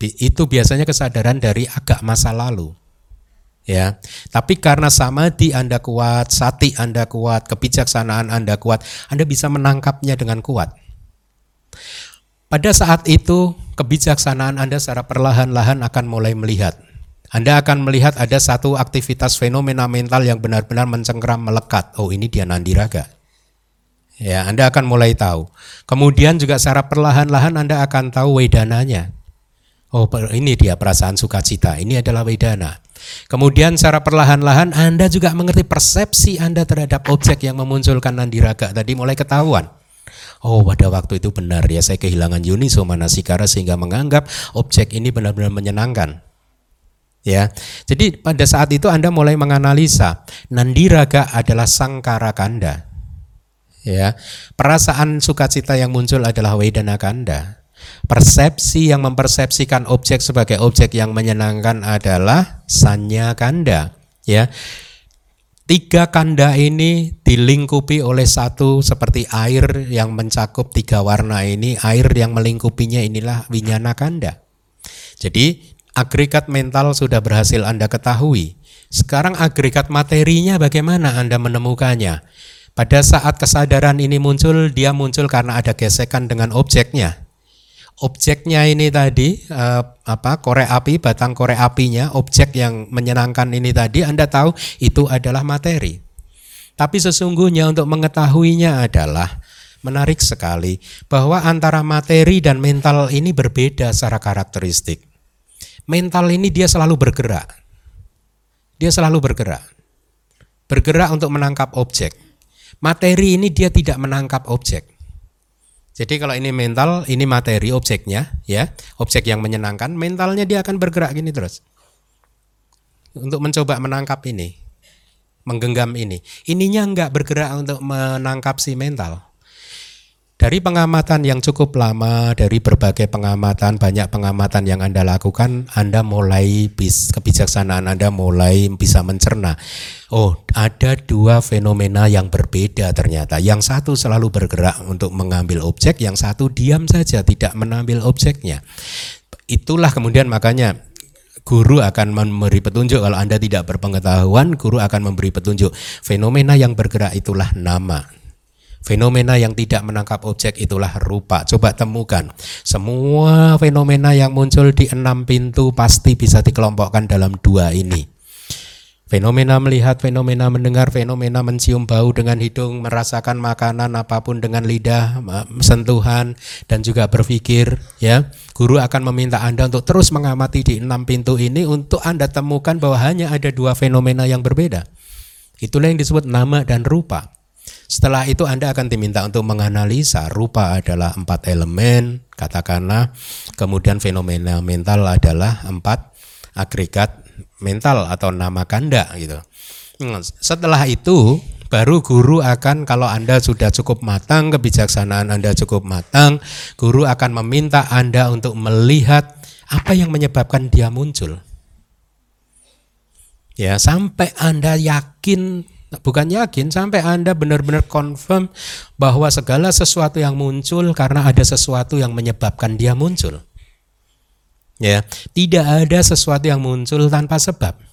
Itu biasanya kesadaran dari agak masa lalu. Ya, tapi karena samadhi Anda kuat, sati Anda kuat, kebijaksanaan Anda kuat, Anda bisa menangkapnya dengan kuat. Pada saat itu, kebijaksanaan Anda secara perlahan-lahan akan mulai melihat. Anda akan melihat ada satu aktivitas fenomena mental yang benar-benar mencengkram melekat. Oh, ini dia nandiraga. Ya, Anda akan mulai tahu. Kemudian juga secara perlahan-lahan Anda akan tahu wedananya. Oh ini dia perasaan sukacita, ini adalah wedana. Kemudian secara perlahan-lahan Anda juga mengerti persepsi Anda terhadap objek yang memunculkan nandiraga tadi mulai ketahuan. Oh pada waktu itu benar ya saya kehilangan Yuni Manasikara sehingga menganggap objek ini benar-benar menyenangkan. Ya, jadi pada saat itu Anda mulai menganalisa nandiraga adalah sangkara kanda. Ya, perasaan sukacita yang muncul adalah wedana kanda. Persepsi yang mempersepsikan objek sebagai objek yang menyenangkan adalah sanya kanda. Ya, Tiga kanda ini dilingkupi oleh satu seperti air yang mencakup tiga warna ini, air yang melingkupinya inilah winyana kanda. Jadi agregat mental sudah berhasil Anda ketahui. Sekarang agregat materinya bagaimana Anda menemukannya? Pada saat kesadaran ini muncul, dia muncul karena ada gesekan dengan objeknya objeknya ini tadi uh, apa korek api batang korek apinya objek yang menyenangkan ini tadi Anda tahu itu adalah materi. Tapi sesungguhnya untuk mengetahuinya adalah menarik sekali bahwa antara materi dan mental ini berbeda secara karakteristik. Mental ini dia selalu bergerak. Dia selalu bergerak. Bergerak untuk menangkap objek. Materi ini dia tidak menangkap objek. Jadi kalau ini mental, ini materi objeknya, ya, objek yang menyenangkan, mentalnya dia akan bergerak gini terus. Untuk mencoba menangkap ini, menggenggam ini. Ininya enggak bergerak untuk menangkap si mental. Dari pengamatan yang cukup lama, dari berbagai pengamatan, banyak pengamatan yang Anda lakukan, Anda mulai bis, kebijaksanaan Anda mulai bisa mencerna. Oh, ada dua fenomena yang berbeda ternyata. Yang satu selalu bergerak untuk mengambil objek, yang satu diam saja tidak mengambil objeknya. Itulah kemudian makanya guru akan memberi petunjuk kalau Anda tidak berpengetahuan, guru akan memberi petunjuk. Fenomena yang bergerak itulah nama. Fenomena yang tidak menangkap objek itulah rupa. Coba temukan. Semua fenomena yang muncul di enam pintu pasti bisa dikelompokkan dalam dua ini. Fenomena melihat, fenomena mendengar, fenomena mencium bau dengan hidung, merasakan makanan apa pun dengan lidah, sentuhan, dan juga berpikir. Ya, guru akan meminta Anda untuk terus mengamati di enam pintu ini untuk Anda temukan bahwa hanya ada dua fenomena yang berbeda. Itulah yang disebut nama dan rupa. Setelah itu Anda akan diminta untuk menganalisa rupa adalah empat elemen, katakanlah, kemudian fenomena mental adalah empat agregat mental atau nama kanda gitu. Hmm, setelah itu baru guru akan kalau Anda sudah cukup matang, kebijaksanaan Anda cukup matang, guru akan meminta Anda untuk melihat apa yang menyebabkan dia muncul. Ya, sampai Anda yakin bukan yakin sampai Anda benar-benar confirm bahwa segala sesuatu yang muncul karena ada sesuatu yang menyebabkan dia muncul. Ya, tidak ada sesuatu yang muncul tanpa sebab.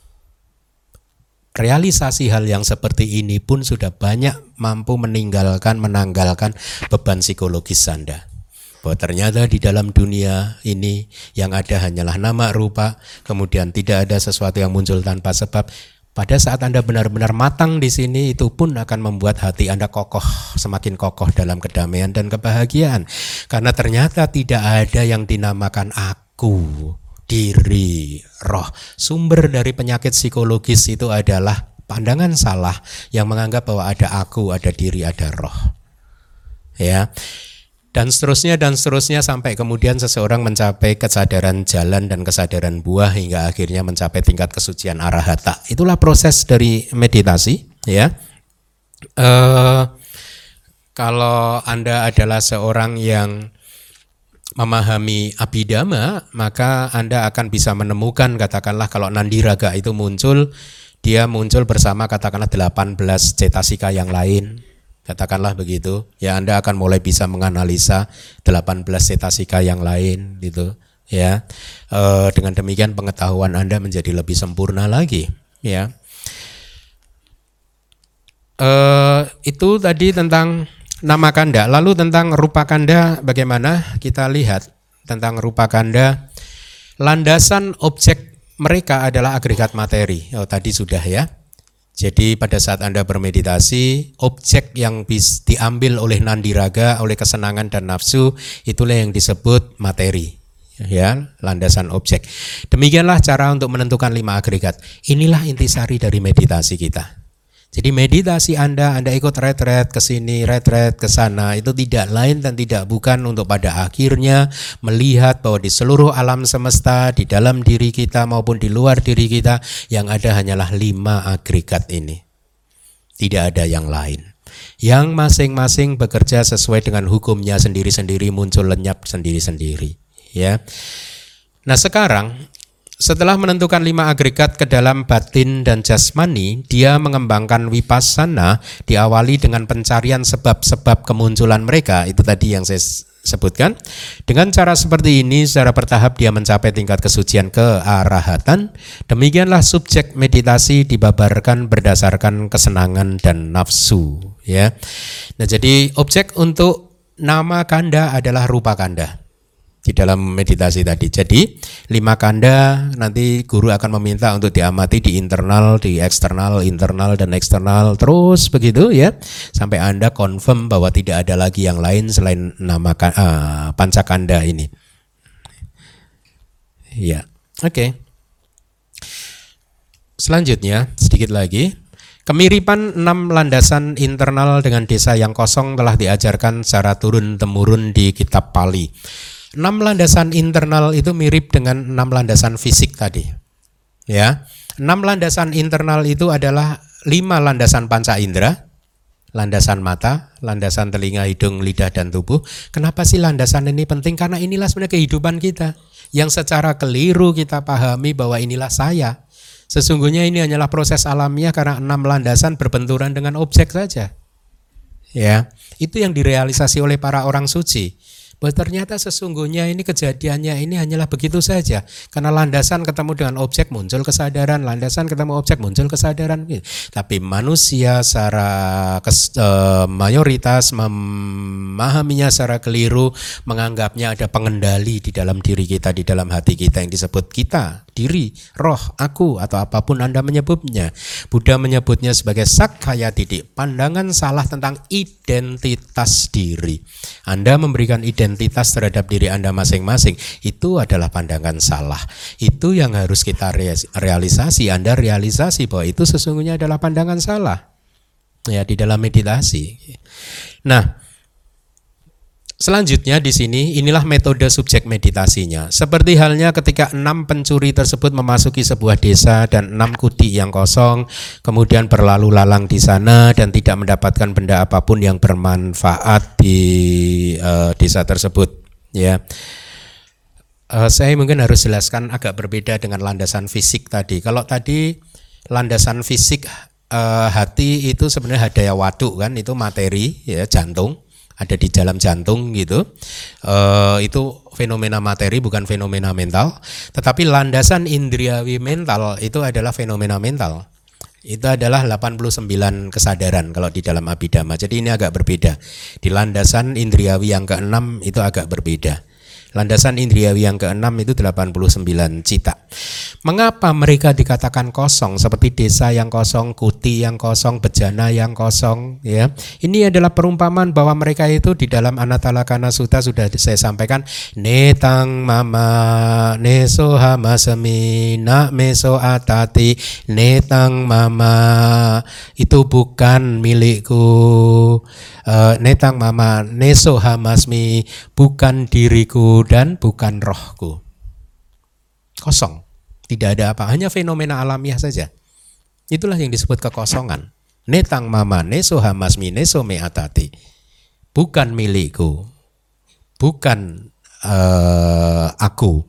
realisasi hal yang seperti ini pun sudah banyak mampu meninggalkan, menanggalkan beban psikologis Anda. Bahwa ternyata di dalam dunia ini yang ada hanyalah nama rupa, kemudian tidak ada sesuatu yang muncul tanpa sebab. Pada saat Anda benar-benar matang di sini, itu pun akan membuat hati Anda kokoh, semakin kokoh dalam kedamaian dan kebahagiaan. Karena ternyata tidak ada yang dinamakan aku, diri, roh. Sumber dari penyakit psikologis itu adalah pandangan salah yang menganggap bahwa ada aku, ada diri, ada roh. Ya dan seterusnya dan seterusnya sampai kemudian seseorang mencapai kesadaran jalan dan kesadaran buah hingga akhirnya mencapai tingkat kesucian arahata. Itulah proses dari meditasi, ya. Uh, kalau Anda adalah seorang yang memahami abidama, maka Anda akan bisa menemukan katakanlah kalau nandiraga itu muncul, dia muncul bersama katakanlah 18 cetasika yang lain Katakanlah begitu, ya Anda akan mulai bisa menganalisa 18 cetasika yang lain gitu ya. E, dengan demikian pengetahuan Anda menjadi lebih sempurna lagi ya. E, itu tadi tentang nama kanda. Lalu tentang rupa kanda bagaimana? Kita lihat tentang rupa kanda. Landasan objek mereka adalah agregat materi. Oh, tadi sudah ya. Jadi pada saat Anda bermeditasi, objek yang diambil oleh nandiraga, oleh kesenangan dan nafsu, itulah yang disebut materi. Ya, landasan objek. Demikianlah cara untuk menentukan lima agregat. Inilah intisari dari meditasi kita. Jadi meditasi Anda, Anda ikut retret ke sini, retret ke sana, itu tidak lain dan tidak bukan untuk pada akhirnya melihat bahwa di seluruh alam semesta, di dalam diri kita maupun di luar diri kita, yang ada hanyalah lima agregat ini. Tidak ada yang lain. Yang masing-masing bekerja sesuai dengan hukumnya sendiri-sendiri, muncul lenyap sendiri-sendiri. Ya. Nah sekarang setelah menentukan lima agregat ke dalam batin dan jasmani, dia mengembangkan vipassana diawali dengan pencarian sebab-sebab kemunculan mereka. Itu tadi yang saya sebutkan. Dengan cara seperti ini, secara bertahap dia mencapai tingkat kesucian ke arahatan. Demikianlah subjek meditasi dibabarkan berdasarkan kesenangan dan nafsu. Ya, nah jadi objek untuk nama kanda adalah rupa kanda di dalam meditasi tadi. Jadi lima kanda nanti guru akan meminta untuk diamati di internal, di eksternal, internal dan eksternal terus begitu ya sampai anda confirm bahwa tidak ada lagi yang lain selain nama uh, pancakanda ini. Ya, oke. Okay. Selanjutnya sedikit lagi. Kemiripan enam landasan internal dengan desa yang kosong telah diajarkan secara turun temurun di kitab Pali. Enam landasan internal itu mirip dengan enam landasan fisik tadi. Ya, enam landasan internal itu adalah lima landasan panca indera, landasan mata, landasan telinga, hidung, lidah, dan tubuh. Kenapa sih landasan ini penting? Karena inilah sebenarnya kehidupan kita. Yang secara keliru kita pahami bahwa inilah saya. Sesungguhnya ini hanyalah proses alamiah karena enam landasan berbenturan dengan objek saja. Ya, itu yang direalisasi oleh para orang suci bahwa ternyata sesungguhnya ini kejadiannya ini hanyalah begitu saja. Karena landasan ketemu dengan objek muncul kesadaran. Landasan ketemu objek muncul kesadaran. Tapi manusia secara kes, e, mayoritas memahaminya secara keliru menganggapnya ada pengendali di dalam diri kita di dalam hati kita yang disebut kita diri roh aku atau apa pun anda menyebutnya Buddha menyebutnya sebagai sakaya didik pandangan salah tentang identitas diri anda memberikan identitas terhadap diri Anda masing-masing itu adalah pandangan salah. Itu yang harus kita realisasi. Anda realisasi bahwa itu sesungguhnya adalah pandangan salah. Ya, di dalam meditasi. Nah, Selanjutnya di sini inilah metode subjek meditasinya. Seperti halnya ketika enam pencuri tersebut memasuki sebuah desa dan enam kudi yang kosong, kemudian berlalu lalang di sana dan tidak mendapatkan benda apa pun yang bermanfaat di uh, desa tersebut. Ya, uh, saya mungkin harus jelaskan agak berbeda dengan landasan fisik tadi. Kalau tadi landasan fisik uh, hati itu sebenarnya hadaya waduk kan, itu materi ya jantung ada di dalam jantung gitu. E, itu fenomena materi bukan fenomena mental, tetapi landasan indriawi mental itu adalah fenomena mental. itu adalah 89 kesadaran kalau di dalam abidama. Jadi ini agak berbeda. Di landasan indriawi yang keenam itu agak berbeda. Landasan indriawi yang keenam itu 89 cita. Mengapa mereka dikatakan kosong seperti desa yang kosong, kuti yang kosong, bejana yang kosong ya. Ini adalah perumpamaan bahwa mereka itu di dalam Anatalakana Sutta sudah saya sampaikan netang mama neso hama semina meso atati netang mama itu bukan milikku uh, netang mama neso hamasmi bukan diriku dan bukan rohku. Kosong. Tidak ada apa, hanya fenomena alamiah saja. Itulah yang disebut kekosongan. Netang mama neso hamasmi neso meatati. Bukan milikku. Bukan uh, aku.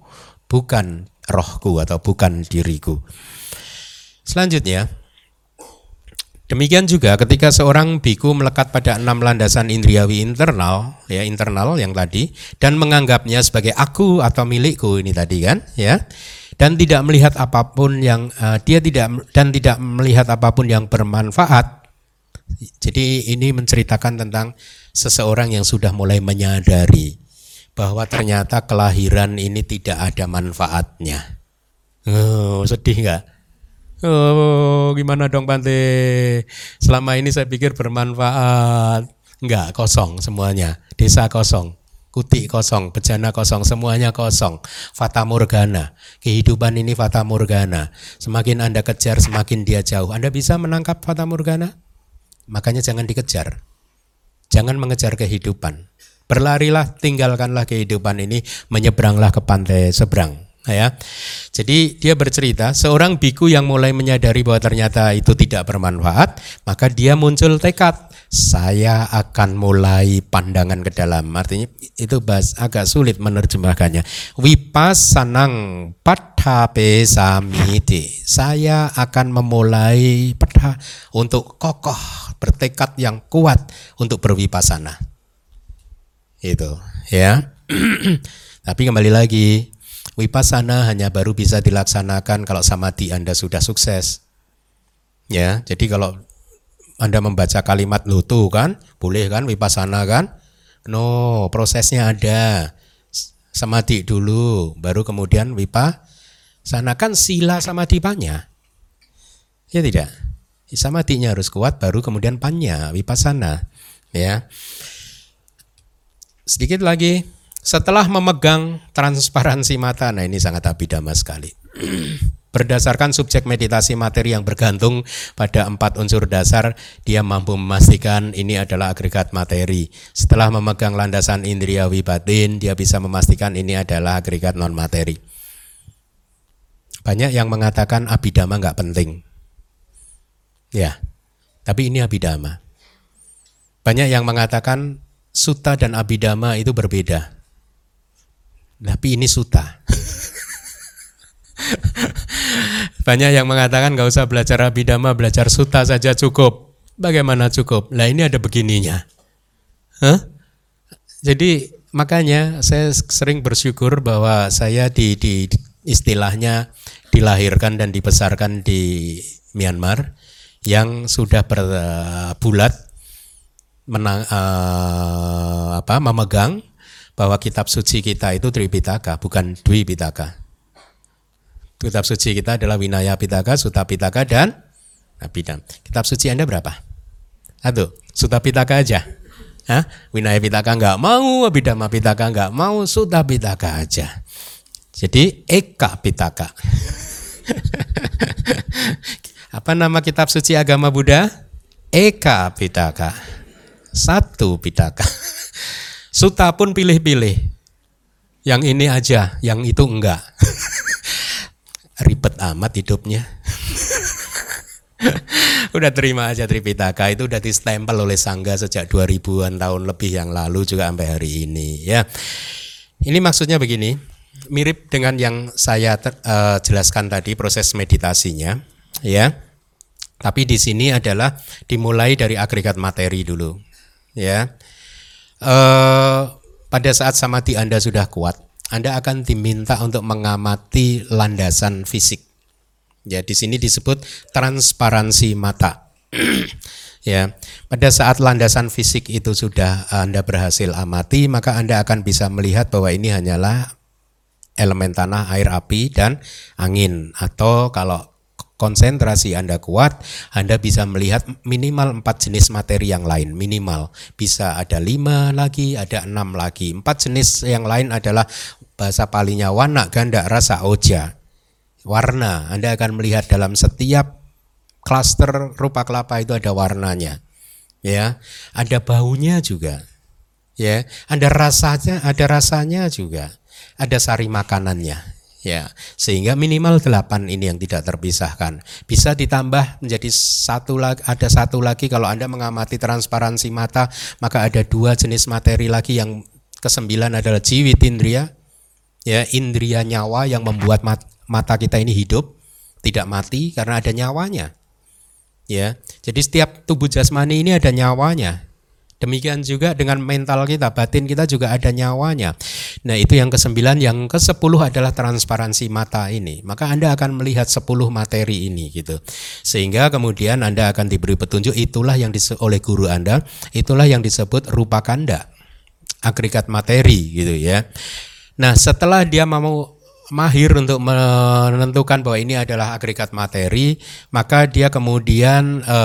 Bukan rohku atau bukan diriku. Selanjutnya, Demikian juga ketika seorang biku melekat pada enam landasan indriawi internal, ya internal yang tadi, dan menganggapnya sebagai aku atau milikku ini tadi kan, ya, dan tidak melihat apa pun yang uh, dia tidak dan tidak melihat apa pun yang bermanfaat. Jadi ini menceritakan tentang seseorang yang sudah mulai menyadari bahwa ternyata kelahiran ini tidak ada manfaatnya. Oh, sedih nggak? Oh, gimana dong Bante? Selama ini saya pikir bermanfaat. Enggak, kosong semuanya. Desa kosong, kuti kosong, bejana kosong, semuanya kosong. Fata morgana. Kehidupan ini fata morgana. Semakin Anda kejar, semakin dia jauh. Anda bisa menangkap fata morgana? Makanya jangan dikejar. Jangan mengejar kehidupan. Berlarilah, tinggalkanlah kehidupan ini, menyeberanglah ke pantai seberang ya. Jadi dia bercerita seorang biku yang mulai menyadari bahwa ternyata itu tidak bermanfaat, maka dia muncul tekad saya akan mulai pandangan ke dalam. Artinya itu bahas agak sulit menerjemahkannya. Vipasanang pathape samiti. Saya akan memulai pada untuk kokoh bertekad yang kuat untuk berwipasana. Itu ya. (clears throat) Tapi kembali lagi Wipasana hanya baru bisa dilaksanakan kalau samadhi Anda sudah sukses. Ya, jadi kalau Anda membaca kalimat lutu kan, boleh kan wipasana kan? No, prosesnya ada. Samadhi dulu, baru kemudian wipasana kan sila samadhi banyak. Ya tidak? Samadhinya harus kuat baru kemudian panya wipasana ya. Sedikit lagi setelah memegang transparansi mata, nah ini sangat abidama sekali. Berdasarkan subjek meditasi materi yang bergantung pada empat unsur dasar, dia mampu memastikan ini adalah agregat materi. Setelah memegang landasan indria batin, dia bisa memastikan ini adalah agregat non materi. Banyak yang mengatakan abidama nggak penting. Ya, tapi ini abidama. Banyak yang mengatakan suta dan abidama itu berbeda. Tapi ini suta. Banyak yang mengatakan nggak usah belajar abidama, belajar suta saja cukup. Bagaimana cukup? Nah ini ada begininya. Huh? Jadi makanya saya sering bersyukur bahwa saya di, di istilahnya dilahirkan dan dibesarkan di Myanmar yang sudah berbulat menang, uh, apa, memegang bahwa kitab suci kita itu Tripitaka, bukan Dwi Pitaka. Kitab suci kita adalah Winaya Pitaka, Sutta Pitaka, dan Abhidam. Kitab suci Anda berapa? Satu, Sutta Pitaka aja. Hah? Winaya Pitaka enggak mau, Abhidhamma Pitaka enggak mau, Sutta Pitaka aja. Jadi Eka Pitaka. (laughs) Apa nama kitab suci agama Buddha? Eka Pitaka. Satu Pitaka. Suta pun pilih-pilih. Yang ini aja, yang itu enggak. (laughs) Ribet amat hidupnya. (laughs) udah terima aja Tripitaka itu udah distempel oleh Sangga sejak 2000-an tahun lebih yang lalu juga sampai hari ini ya. Ini maksudnya begini, mirip dengan yang saya ter, uh, jelaskan tadi proses meditasinya ya. Tapi di sini adalah dimulai dari agregat materi dulu ya eh, pada saat samadhi Anda sudah kuat, Anda akan diminta untuk mengamati landasan fisik. Ya, di sini disebut transparansi mata. (clears throat) ya, pada saat landasan fisik itu sudah Anda berhasil amati, maka Anda akan bisa melihat bahwa ini hanyalah elemen tanah, air, api, dan angin. Atau kalau konsentrasi Anda kuat, Anda bisa melihat minimal empat jenis materi yang lain, minimal. Bisa ada lima lagi, ada enam lagi. Empat jenis yang lain adalah bahasa palinya warna, ganda, rasa, oja warna. Anda akan melihat dalam setiap klaster rupa kelapa itu ada warnanya. Ya, ada baunya juga. Ya, ada rasanya, ada rasanya juga. Ada sari makanannya. Ya, sehingga minimal delapan ini yang tidak terpisahkan. Bisa ditambah menjadi satu lagi, ada satu lagi kalau Anda mengamati transparansi mata, maka ada dua jenis materi lagi yang kesembilan adalah jiwit indria, ya indria nyawa yang membuat mat, mata kita ini hidup, tidak mati karena ada nyawanya. Ya. Jadi setiap tubuh jasmani ini ada nyawanya. Demikian juga dengan mental kita, batin kita juga ada nyawanya. Nah itu yang kesembilan, yang ke sepuluh adalah transparansi mata ini. Maka Anda akan melihat sepuluh materi ini gitu. Sehingga kemudian Anda akan diberi petunjuk, itulah yang disebut oleh guru Anda, itulah yang disebut rupa kanda, agregat materi gitu ya. Nah setelah dia mau mahir untuk menentukan bahwa ini adalah agregat materi, maka dia kemudian e,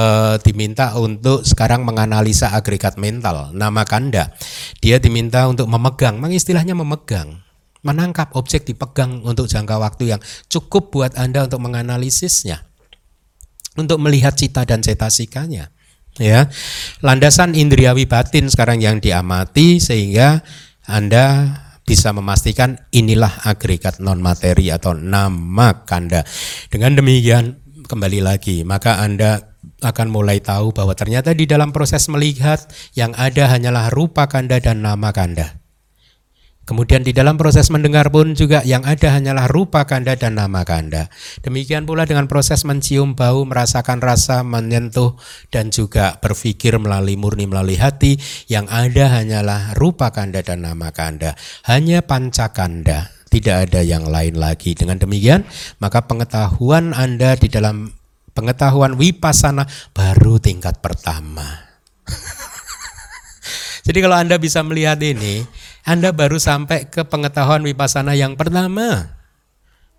diminta untuk sekarang menganalisa agregat mental, nama kanda. Dia diminta untuk memegang, mengistilahnya memegang, menangkap objek dipegang untuk jangka waktu yang cukup buat Anda untuk menganalisisnya. Untuk melihat cita dan cetasikanya. Ya. Landasan indriawi batin sekarang yang diamati sehingga Anda bisa memastikan inilah agregat non materi atau nama kanda. Dengan demikian kembali lagi maka Anda akan mulai tahu bahwa ternyata di dalam proses melihat yang ada hanyalah rupa kanda dan nama kanda. Kemudian di dalam proses mendengar pun juga yang ada hanyalah rupa kanda dan nama kanda. Demikian pula dengan proses mencium bau, merasakan rasa, menyentuh dan juga berpikir melalui murni melalui hati yang ada hanyalah rupa kanda dan nama kanda. Hanya panca kanda, tidak ada yang lain lagi. Dengan demikian, maka pengetahuan Anda di dalam pengetahuan wipasana baru tingkat pertama. (laughs) Jadi kalau Anda bisa melihat ini, anda baru sampai ke pengetahuan wipasana yang pertama.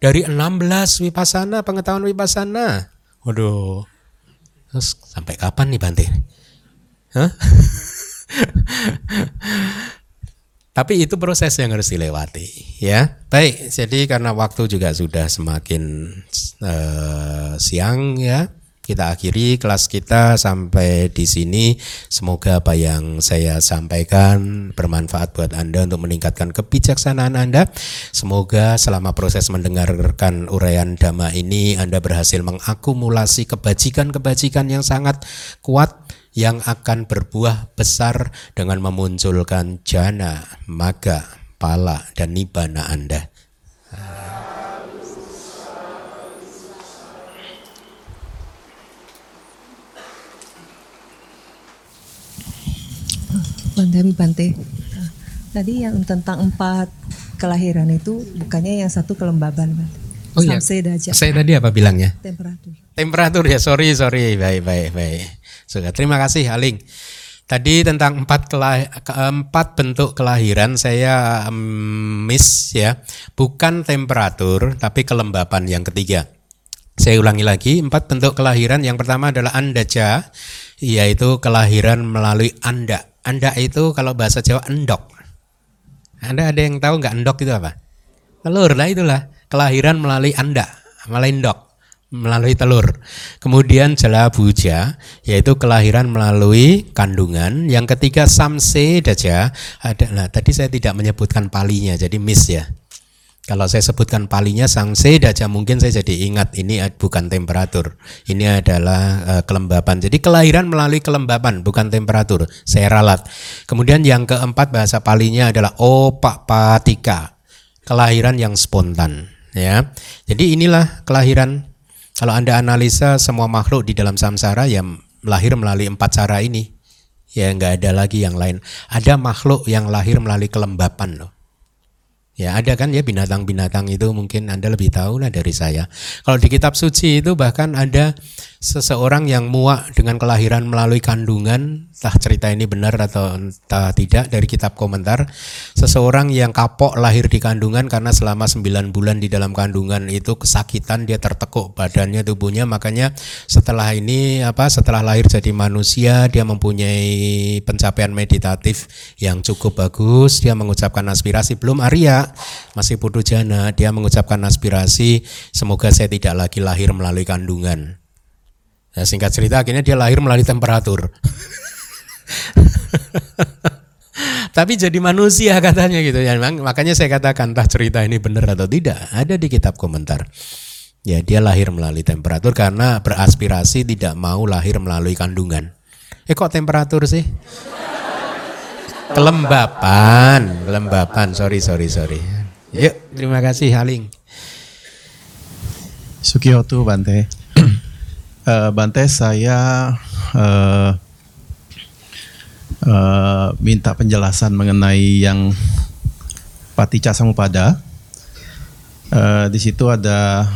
Dari 16 wipasana, pengetahuan wipasana. Waduh. Terus sampai kapan nih Bante? (laughs) Tapi itu proses yang harus dilewati, ya. Baik, jadi karena waktu juga sudah semakin uh, siang ya kita akhiri kelas kita sampai di sini. Semoga apa yang saya sampaikan bermanfaat buat Anda untuk meningkatkan kebijaksanaan Anda. Semoga selama proses mendengarkan uraian dhamma ini Anda berhasil mengakumulasi kebajikan-kebajikan yang sangat kuat yang akan berbuah besar dengan memunculkan jana, maga, pala, dan nibana Anda. Bante Bante. Tadi yang tentang empat kelahiran itu bukannya yang satu kelembaban, Bante. Oh iya. Saya tadi apa bilangnya? Temperatur. Temperatur ya, sorry sorry, baik baik baik. Sudah, terima kasih Aling. Tadi tentang empat kelah, keempat bentuk kelahiran saya miss ya, bukan temperatur tapi kelembapan yang ketiga. Saya ulangi lagi, empat bentuk kelahiran. Yang pertama adalah andaja, yaitu kelahiran melalui anda. Anda itu kalau bahasa Jawa endok. Anda ada yang tahu nggak endok itu apa? Telur lah itulah. Kelahiran melalui anda, melalui endok, melalui telur. Kemudian jala buja, yaitu kelahiran melalui kandungan. Yang ketiga samse daja. Ada, nah, tadi saya tidak menyebutkan palinya, jadi miss ya. Kalau saya sebutkan palinya sangse daja mungkin saya jadi ingat ini bukan temperatur. Ini adalah uh, kelembapan. Jadi kelahiran melalui kelembapan bukan temperatur. Saya ralat. Kemudian yang keempat bahasa palinya adalah opak patika. Kelahiran yang spontan ya. Jadi inilah kelahiran kalau Anda analisa semua makhluk di dalam samsara yang lahir melalui empat cara ini. Ya nggak ada lagi yang lain. Ada makhluk yang lahir melalui kelembapan loh Ya ada kan ya binatang-binatang itu mungkin Anda lebih tahu lah dari saya. Kalau di kitab suci itu bahkan ada seseorang yang muak dengan kelahiran melalui kandungan, entah cerita ini benar atau entah tidak dari kitab komentar. Seseorang yang kapok lahir di kandungan karena selama 9 bulan di dalam kandungan itu kesakitan, dia tertekuk badannya, tubuhnya, makanya setelah ini apa setelah lahir jadi manusia dia mempunyai pencapaian meditatif yang cukup bagus, dia mengucapkan aspirasi belum Arya masih putu jana, dia mengucapkan aspirasi, semoga saya tidak lagi lahir melalui kandungan. Nah, singkat cerita akhirnya dia lahir melalui temperatur. (laughs) Tapi jadi manusia katanya gitu ya. Makanya saya katakan entah cerita ini benar atau tidak, ada di kitab komentar. Ya, dia lahir melalui temperatur karena beraspirasi tidak mau lahir melalui kandungan. Eh kok temperatur sih? Kelembapan, kelembapan. Sorry, sorry, sorry. Yuk, terima kasih Haling. Sukiyoto Bante. uh, (clears throat) Bante saya uh, uh, minta penjelasan mengenai yang Paticca Samupada. Uh, di situ ada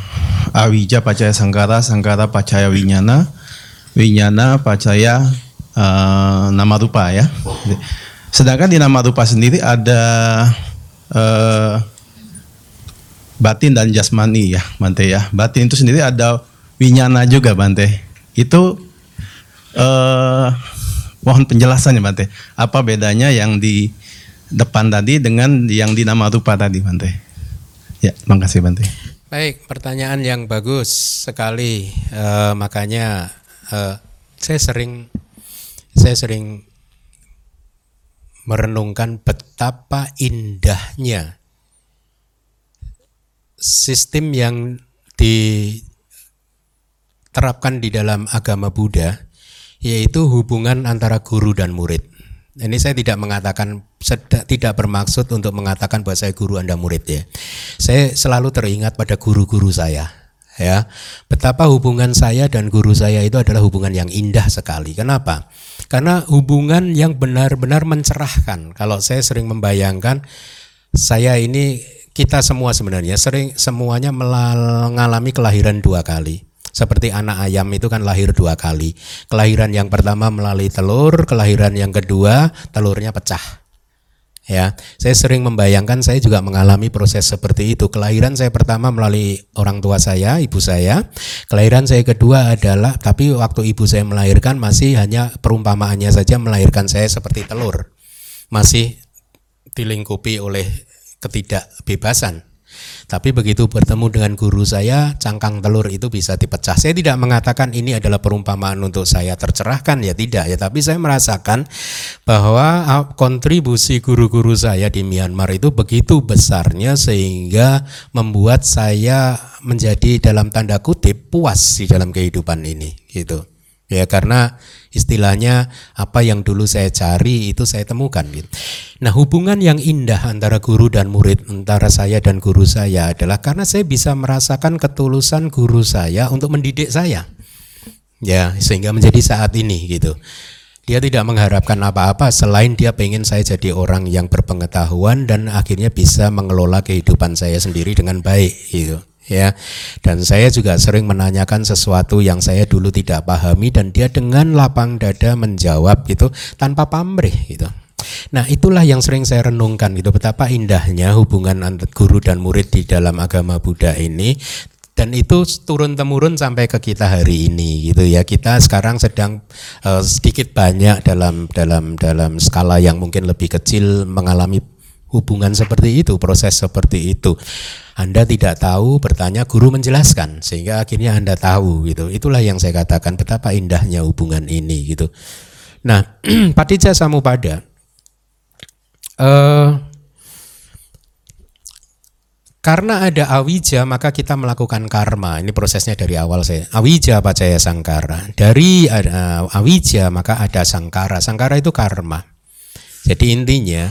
Awija Pacaya Sangkara, Sangkara Pacaya Winyana, Winyana Pacaya uh, Nama Rupa ya. Sedangkan di nama rupa sendiri ada uh, batin dan jasmani ya, Bante ya. Batin itu sendiri ada winyana juga, Bante. Itu uh, mohon penjelasannya, Bante. Apa bedanya yang di depan tadi dengan yang di nama rupa tadi, Bante? Ya, terima kasih, Bante. Baik, pertanyaan yang bagus sekali. Uh, makanya uh, saya sering saya sering merenungkan betapa indahnya sistem yang diterapkan di dalam agama Buddha yaitu hubungan antara guru dan murid. Ini saya tidak mengatakan tidak bermaksud untuk mengatakan bahwa saya guru Anda murid ya. Saya selalu teringat pada guru-guru saya ya. Betapa hubungan saya dan guru saya itu adalah hubungan yang indah sekali. Kenapa? Karena hubungan yang benar-benar mencerahkan. Kalau saya sering membayangkan saya ini kita semua sebenarnya sering semuanya mengalami kelahiran dua kali. Seperti anak ayam itu kan lahir dua kali. Kelahiran yang pertama melalui telur, kelahiran yang kedua telurnya pecah ya saya sering membayangkan saya juga mengalami proses seperti itu. Kelahiran saya pertama melalui orang tua saya ibu saya. Kelahiran saya kedua adalah tapi waktu ibu saya melahirkan masih hanya perumpamaannya saja melahirkan saya seperti telur. Masih dilingkupi oleh ketidakbebasan tapi begitu bertemu dengan guru saya, cangkang telur itu bisa dipecah. Saya tidak mengatakan ini adalah perumpamaan untuk saya tercerahkan, ya tidak ya. Tapi saya merasakan bahwa ah, kontribusi guru-guru saya di Myanmar itu begitu besarnya sehingga membuat saya menjadi dalam tanda kutip puas di dalam kehidupan ini, gitu. Ya karena istilahnya apa yang dulu saya cari itu saya temukan gitu. Nah, hubungan yang indah antara guru dan murid, antara saya dan guru saya adalah karena saya bisa merasakan ketulusan guru saya untuk mendidik saya. Ya, sehingga menjadi saat ini gitu. Dia tidak mengharapkan apa-apa selain dia pengen saya jadi orang yang berpengetahuan dan akhirnya bisa mengelola kehidupan saya sendiri dengan baik gitu ya. Dan saya juga sering menanyakan sesuatu yang saya dulu tidak pahami dan dia dengan lapang dada menjawab gitu tanpa pamrih gitu. Nah, itulah yang sering saya renungkan gitu betapa indahnya hubungan antara guru dan murid di dalam agama Buddha ini dan itu turun temurun sampai ke kita hari ini gitu ya kita sekarang sedang uh, sedikit banyak dalam dalam dalam skala yang mungkin lebih kecil mengalami hubungan seperti itu, proses seperti itu. Anda tidak tahu, bertanya guru menjelaskan sehingga akhirnya Anda tahu gitu. Itulah yang saya katakan betapa indahnya hubungan ini gitu. Nah, (clears throat) Patija Samupada uh, karena ada awija maka kita melakukan karma. Ini prosesnya dari awal saya. Awija pacaya sangkara. Dari uh, awija maka ada sangkara. Sangkara itu karma. Jadi intinya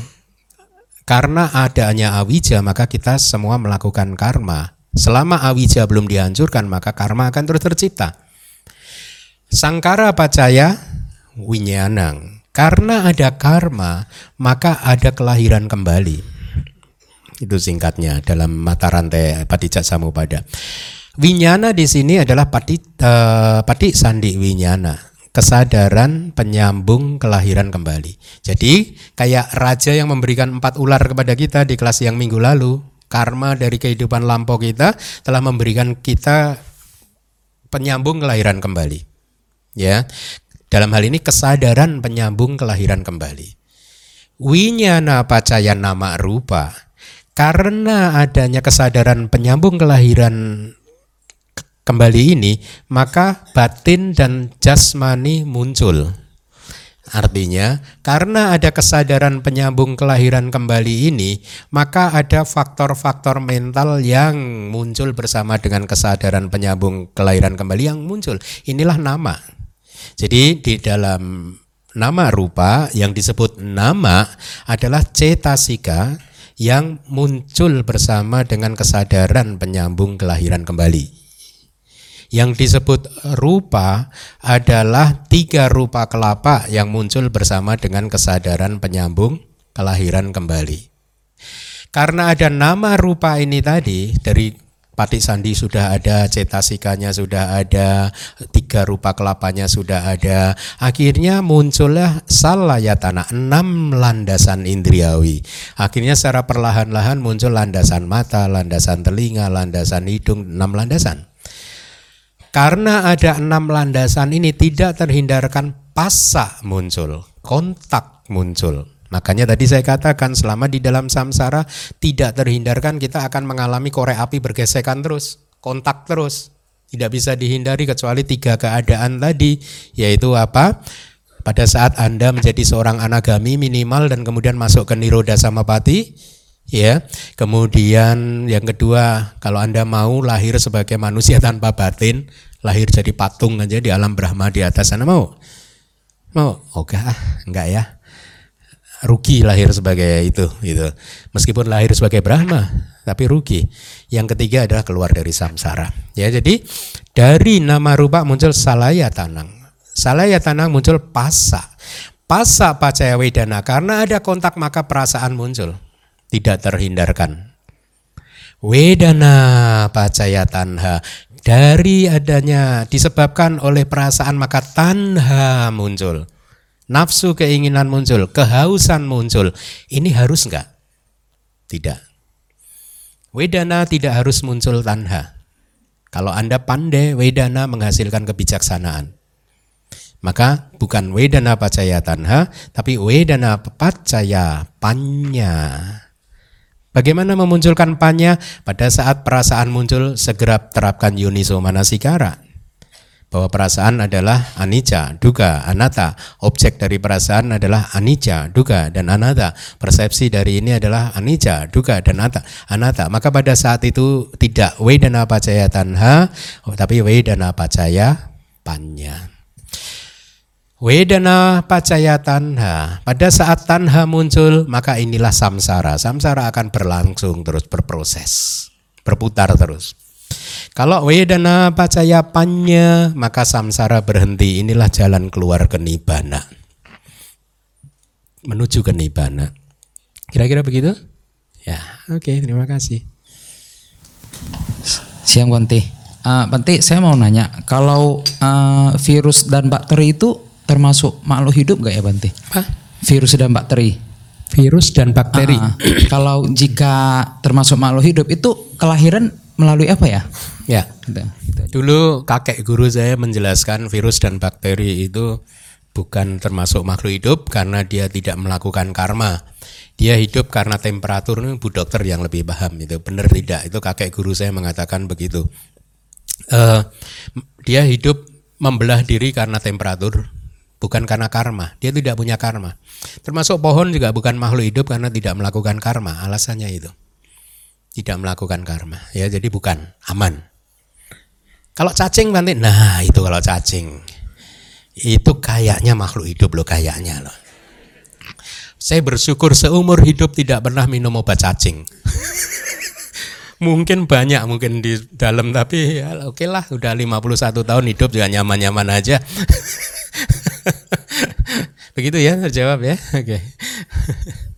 karena adanya awija maka kita semua melakukan karma. Selama awija belum dihancurkan maka karma akan terus tercipta. Sangkara pacaya winyanang. Karena ada karma maka ada kelahiran kembali. Itu singkatnya dalam mata rantai Padicak Samupada. Winyana di sini adalah pati, uh, pati sandi winyana, kesadaran penyambung kelahiran kembali. Jadi kayak raja yang memberikan empat ular kepada kita di kelas yang minggu lalu, karma dari kehidupan lampau kita telah memberikan kita penyambung kelahiran kembali. Ya. Dalam hal ini kesadaran penyambung kelahiran kembali. Winyana pacaya nama rupa. Karena adanya kesadaran penyambung kelahiran kembali ini, maka batin dan jasmani muncul. Artinya, karena ada kesadaran penyambung kelahiran kembali ini, maka ada faktor-faktor mental yang muncul bersama dengan kesadaran penyambung kelahiran kembali yang muncul. Inilah nama. Jadi di dalam nama rupa yang disebut nama adalah cetasika yang muncul bersama dengan kesadaran penyambung kelahiran kembali. Yang disebut rupa adalah tiga rupa kelapa yang muncul bersama dengan kesadaran penyambung kelahiran kembali. Karena ada nama rupa ini tadi dari Patik Sandi sudah ada, cetasikanya sudah ada, tiga rupa kelapanya sudah ada. Akhirnya muncullah salayatana, enam landasan indriawi. Akhirnya secara perlahan-lahan muncul landasan mata, landasan telinga, landasan hidung, enam landasan. Karena ada enam landasan ini tidak terhindarkan pasak muncul, kontak muncul. Makanya tadi saya katakan selama di dalam samsara tidak terhindarkan kita akan mengalami korek api bergesekan terus, kontak terus. Tidak bisa dihindari kecuali tiga keadaan tadi, yaitu apa? Pada saat Anda menjadi seorang anagami minimal dan kemudian masuk ke niroda samapati, ya. Kemudian yang kedua, kalau Anda mau lahir sebagai manusia tanpa batin, lahir jadi patung aja di alam Brahma di atas sana mau? Mau? Oke, ah, enggak ya rugi lahir sebagai itu gitu. Meskipun lahir sebagai Brahma, tapi rugi. Yang ketiga adalah keluar dari samsara. Ya, jadi dari nama rupa muncul salaya tanang. Salaya tanang muncul pasa. Pasa pacaya wedana karena ada kontak maka perasaan muncul. Tidak terhindarkan. Wedana pacaya tanha dari adanya disebabkan oleh perasaan maka tanha muncul nafsu keinginan muncul, kehausan muncul. Ini harus enggak? Tidak. Wedana tidak harus muncul tanha. Kalau Anda pandai, wedana menghasilkan kebijaksanaan. Maka bukan wedana pacaya tanha, tapi wedana pacaya panya. Bagaimana memunculkan panya? Pada saat perasaan muncul, segera terapkan yuniso manasikara bahwa perasaan adalah anicca, duga, anatta. Objek dari perasaan adalah anicca, duga, dan anatta. Persepsi dari ini adalah anicca, duga, dan anatta. anatta. Maka pada saat itu tidak wedana pacaya tanha, tapi wedana pacaya panya. Wedana pacaya tanha. Pada saat tanha muncul, maka inilah samsara. Samsara akan berlangsung terus berproses, berputar terus. Kalau wedana pacaya panya, maka samsara berhenti. Inilah jalan keluar ke nibana. Menuju ke nibana. Kira-kira begitu? Ya, oke, okay, terima kasih. Siang Bante. Uh, Bante, saya mau nanya, kalau uh, virus dan bakteri itu termasuk makhluk hidup gak ya Bante? Apa? Virus dan bakteri. Virus dan bakteri. Uh, kalau jika termasuk makhluk hidup itu kelahiran melalui apa ya? Ya. Gitu, gitu. Dulu kakek guru saya menjelaskan virus dan bakteri itu bukan termasuk makhluk hidup karena dia tidak melakukan karma. Dia hidup karena temperatur ini Bu Dokter yang lebih paham itu. Benar tidak? Itu kakek guru saya mengatakan begitu. Uh, dia hidup membelah diri karena temperatur, bukan karena karma. Dia tidak punya karma. Termasuk pohon juga bukan makhluk hidup karena tidak melakukan karma. Alasannya itu. Tidak melakukan karma. Ya jadi bukan. Aman. Kalau cacing nanti nah itu kalau cacing. Itu kayaknya makhluk hidup loh kayaknya loh. Saya bersyukur seumur hidup tidak pernah minum obat cacing. (laughs) Mungkin banyak mungkin di dalam tapi ya oke okay lah udah 51 tahun hidup juga nyaman-nyaman aja (laughs) (laughs) Begitu ya terjawab ya. Oke. Okay. (laughs)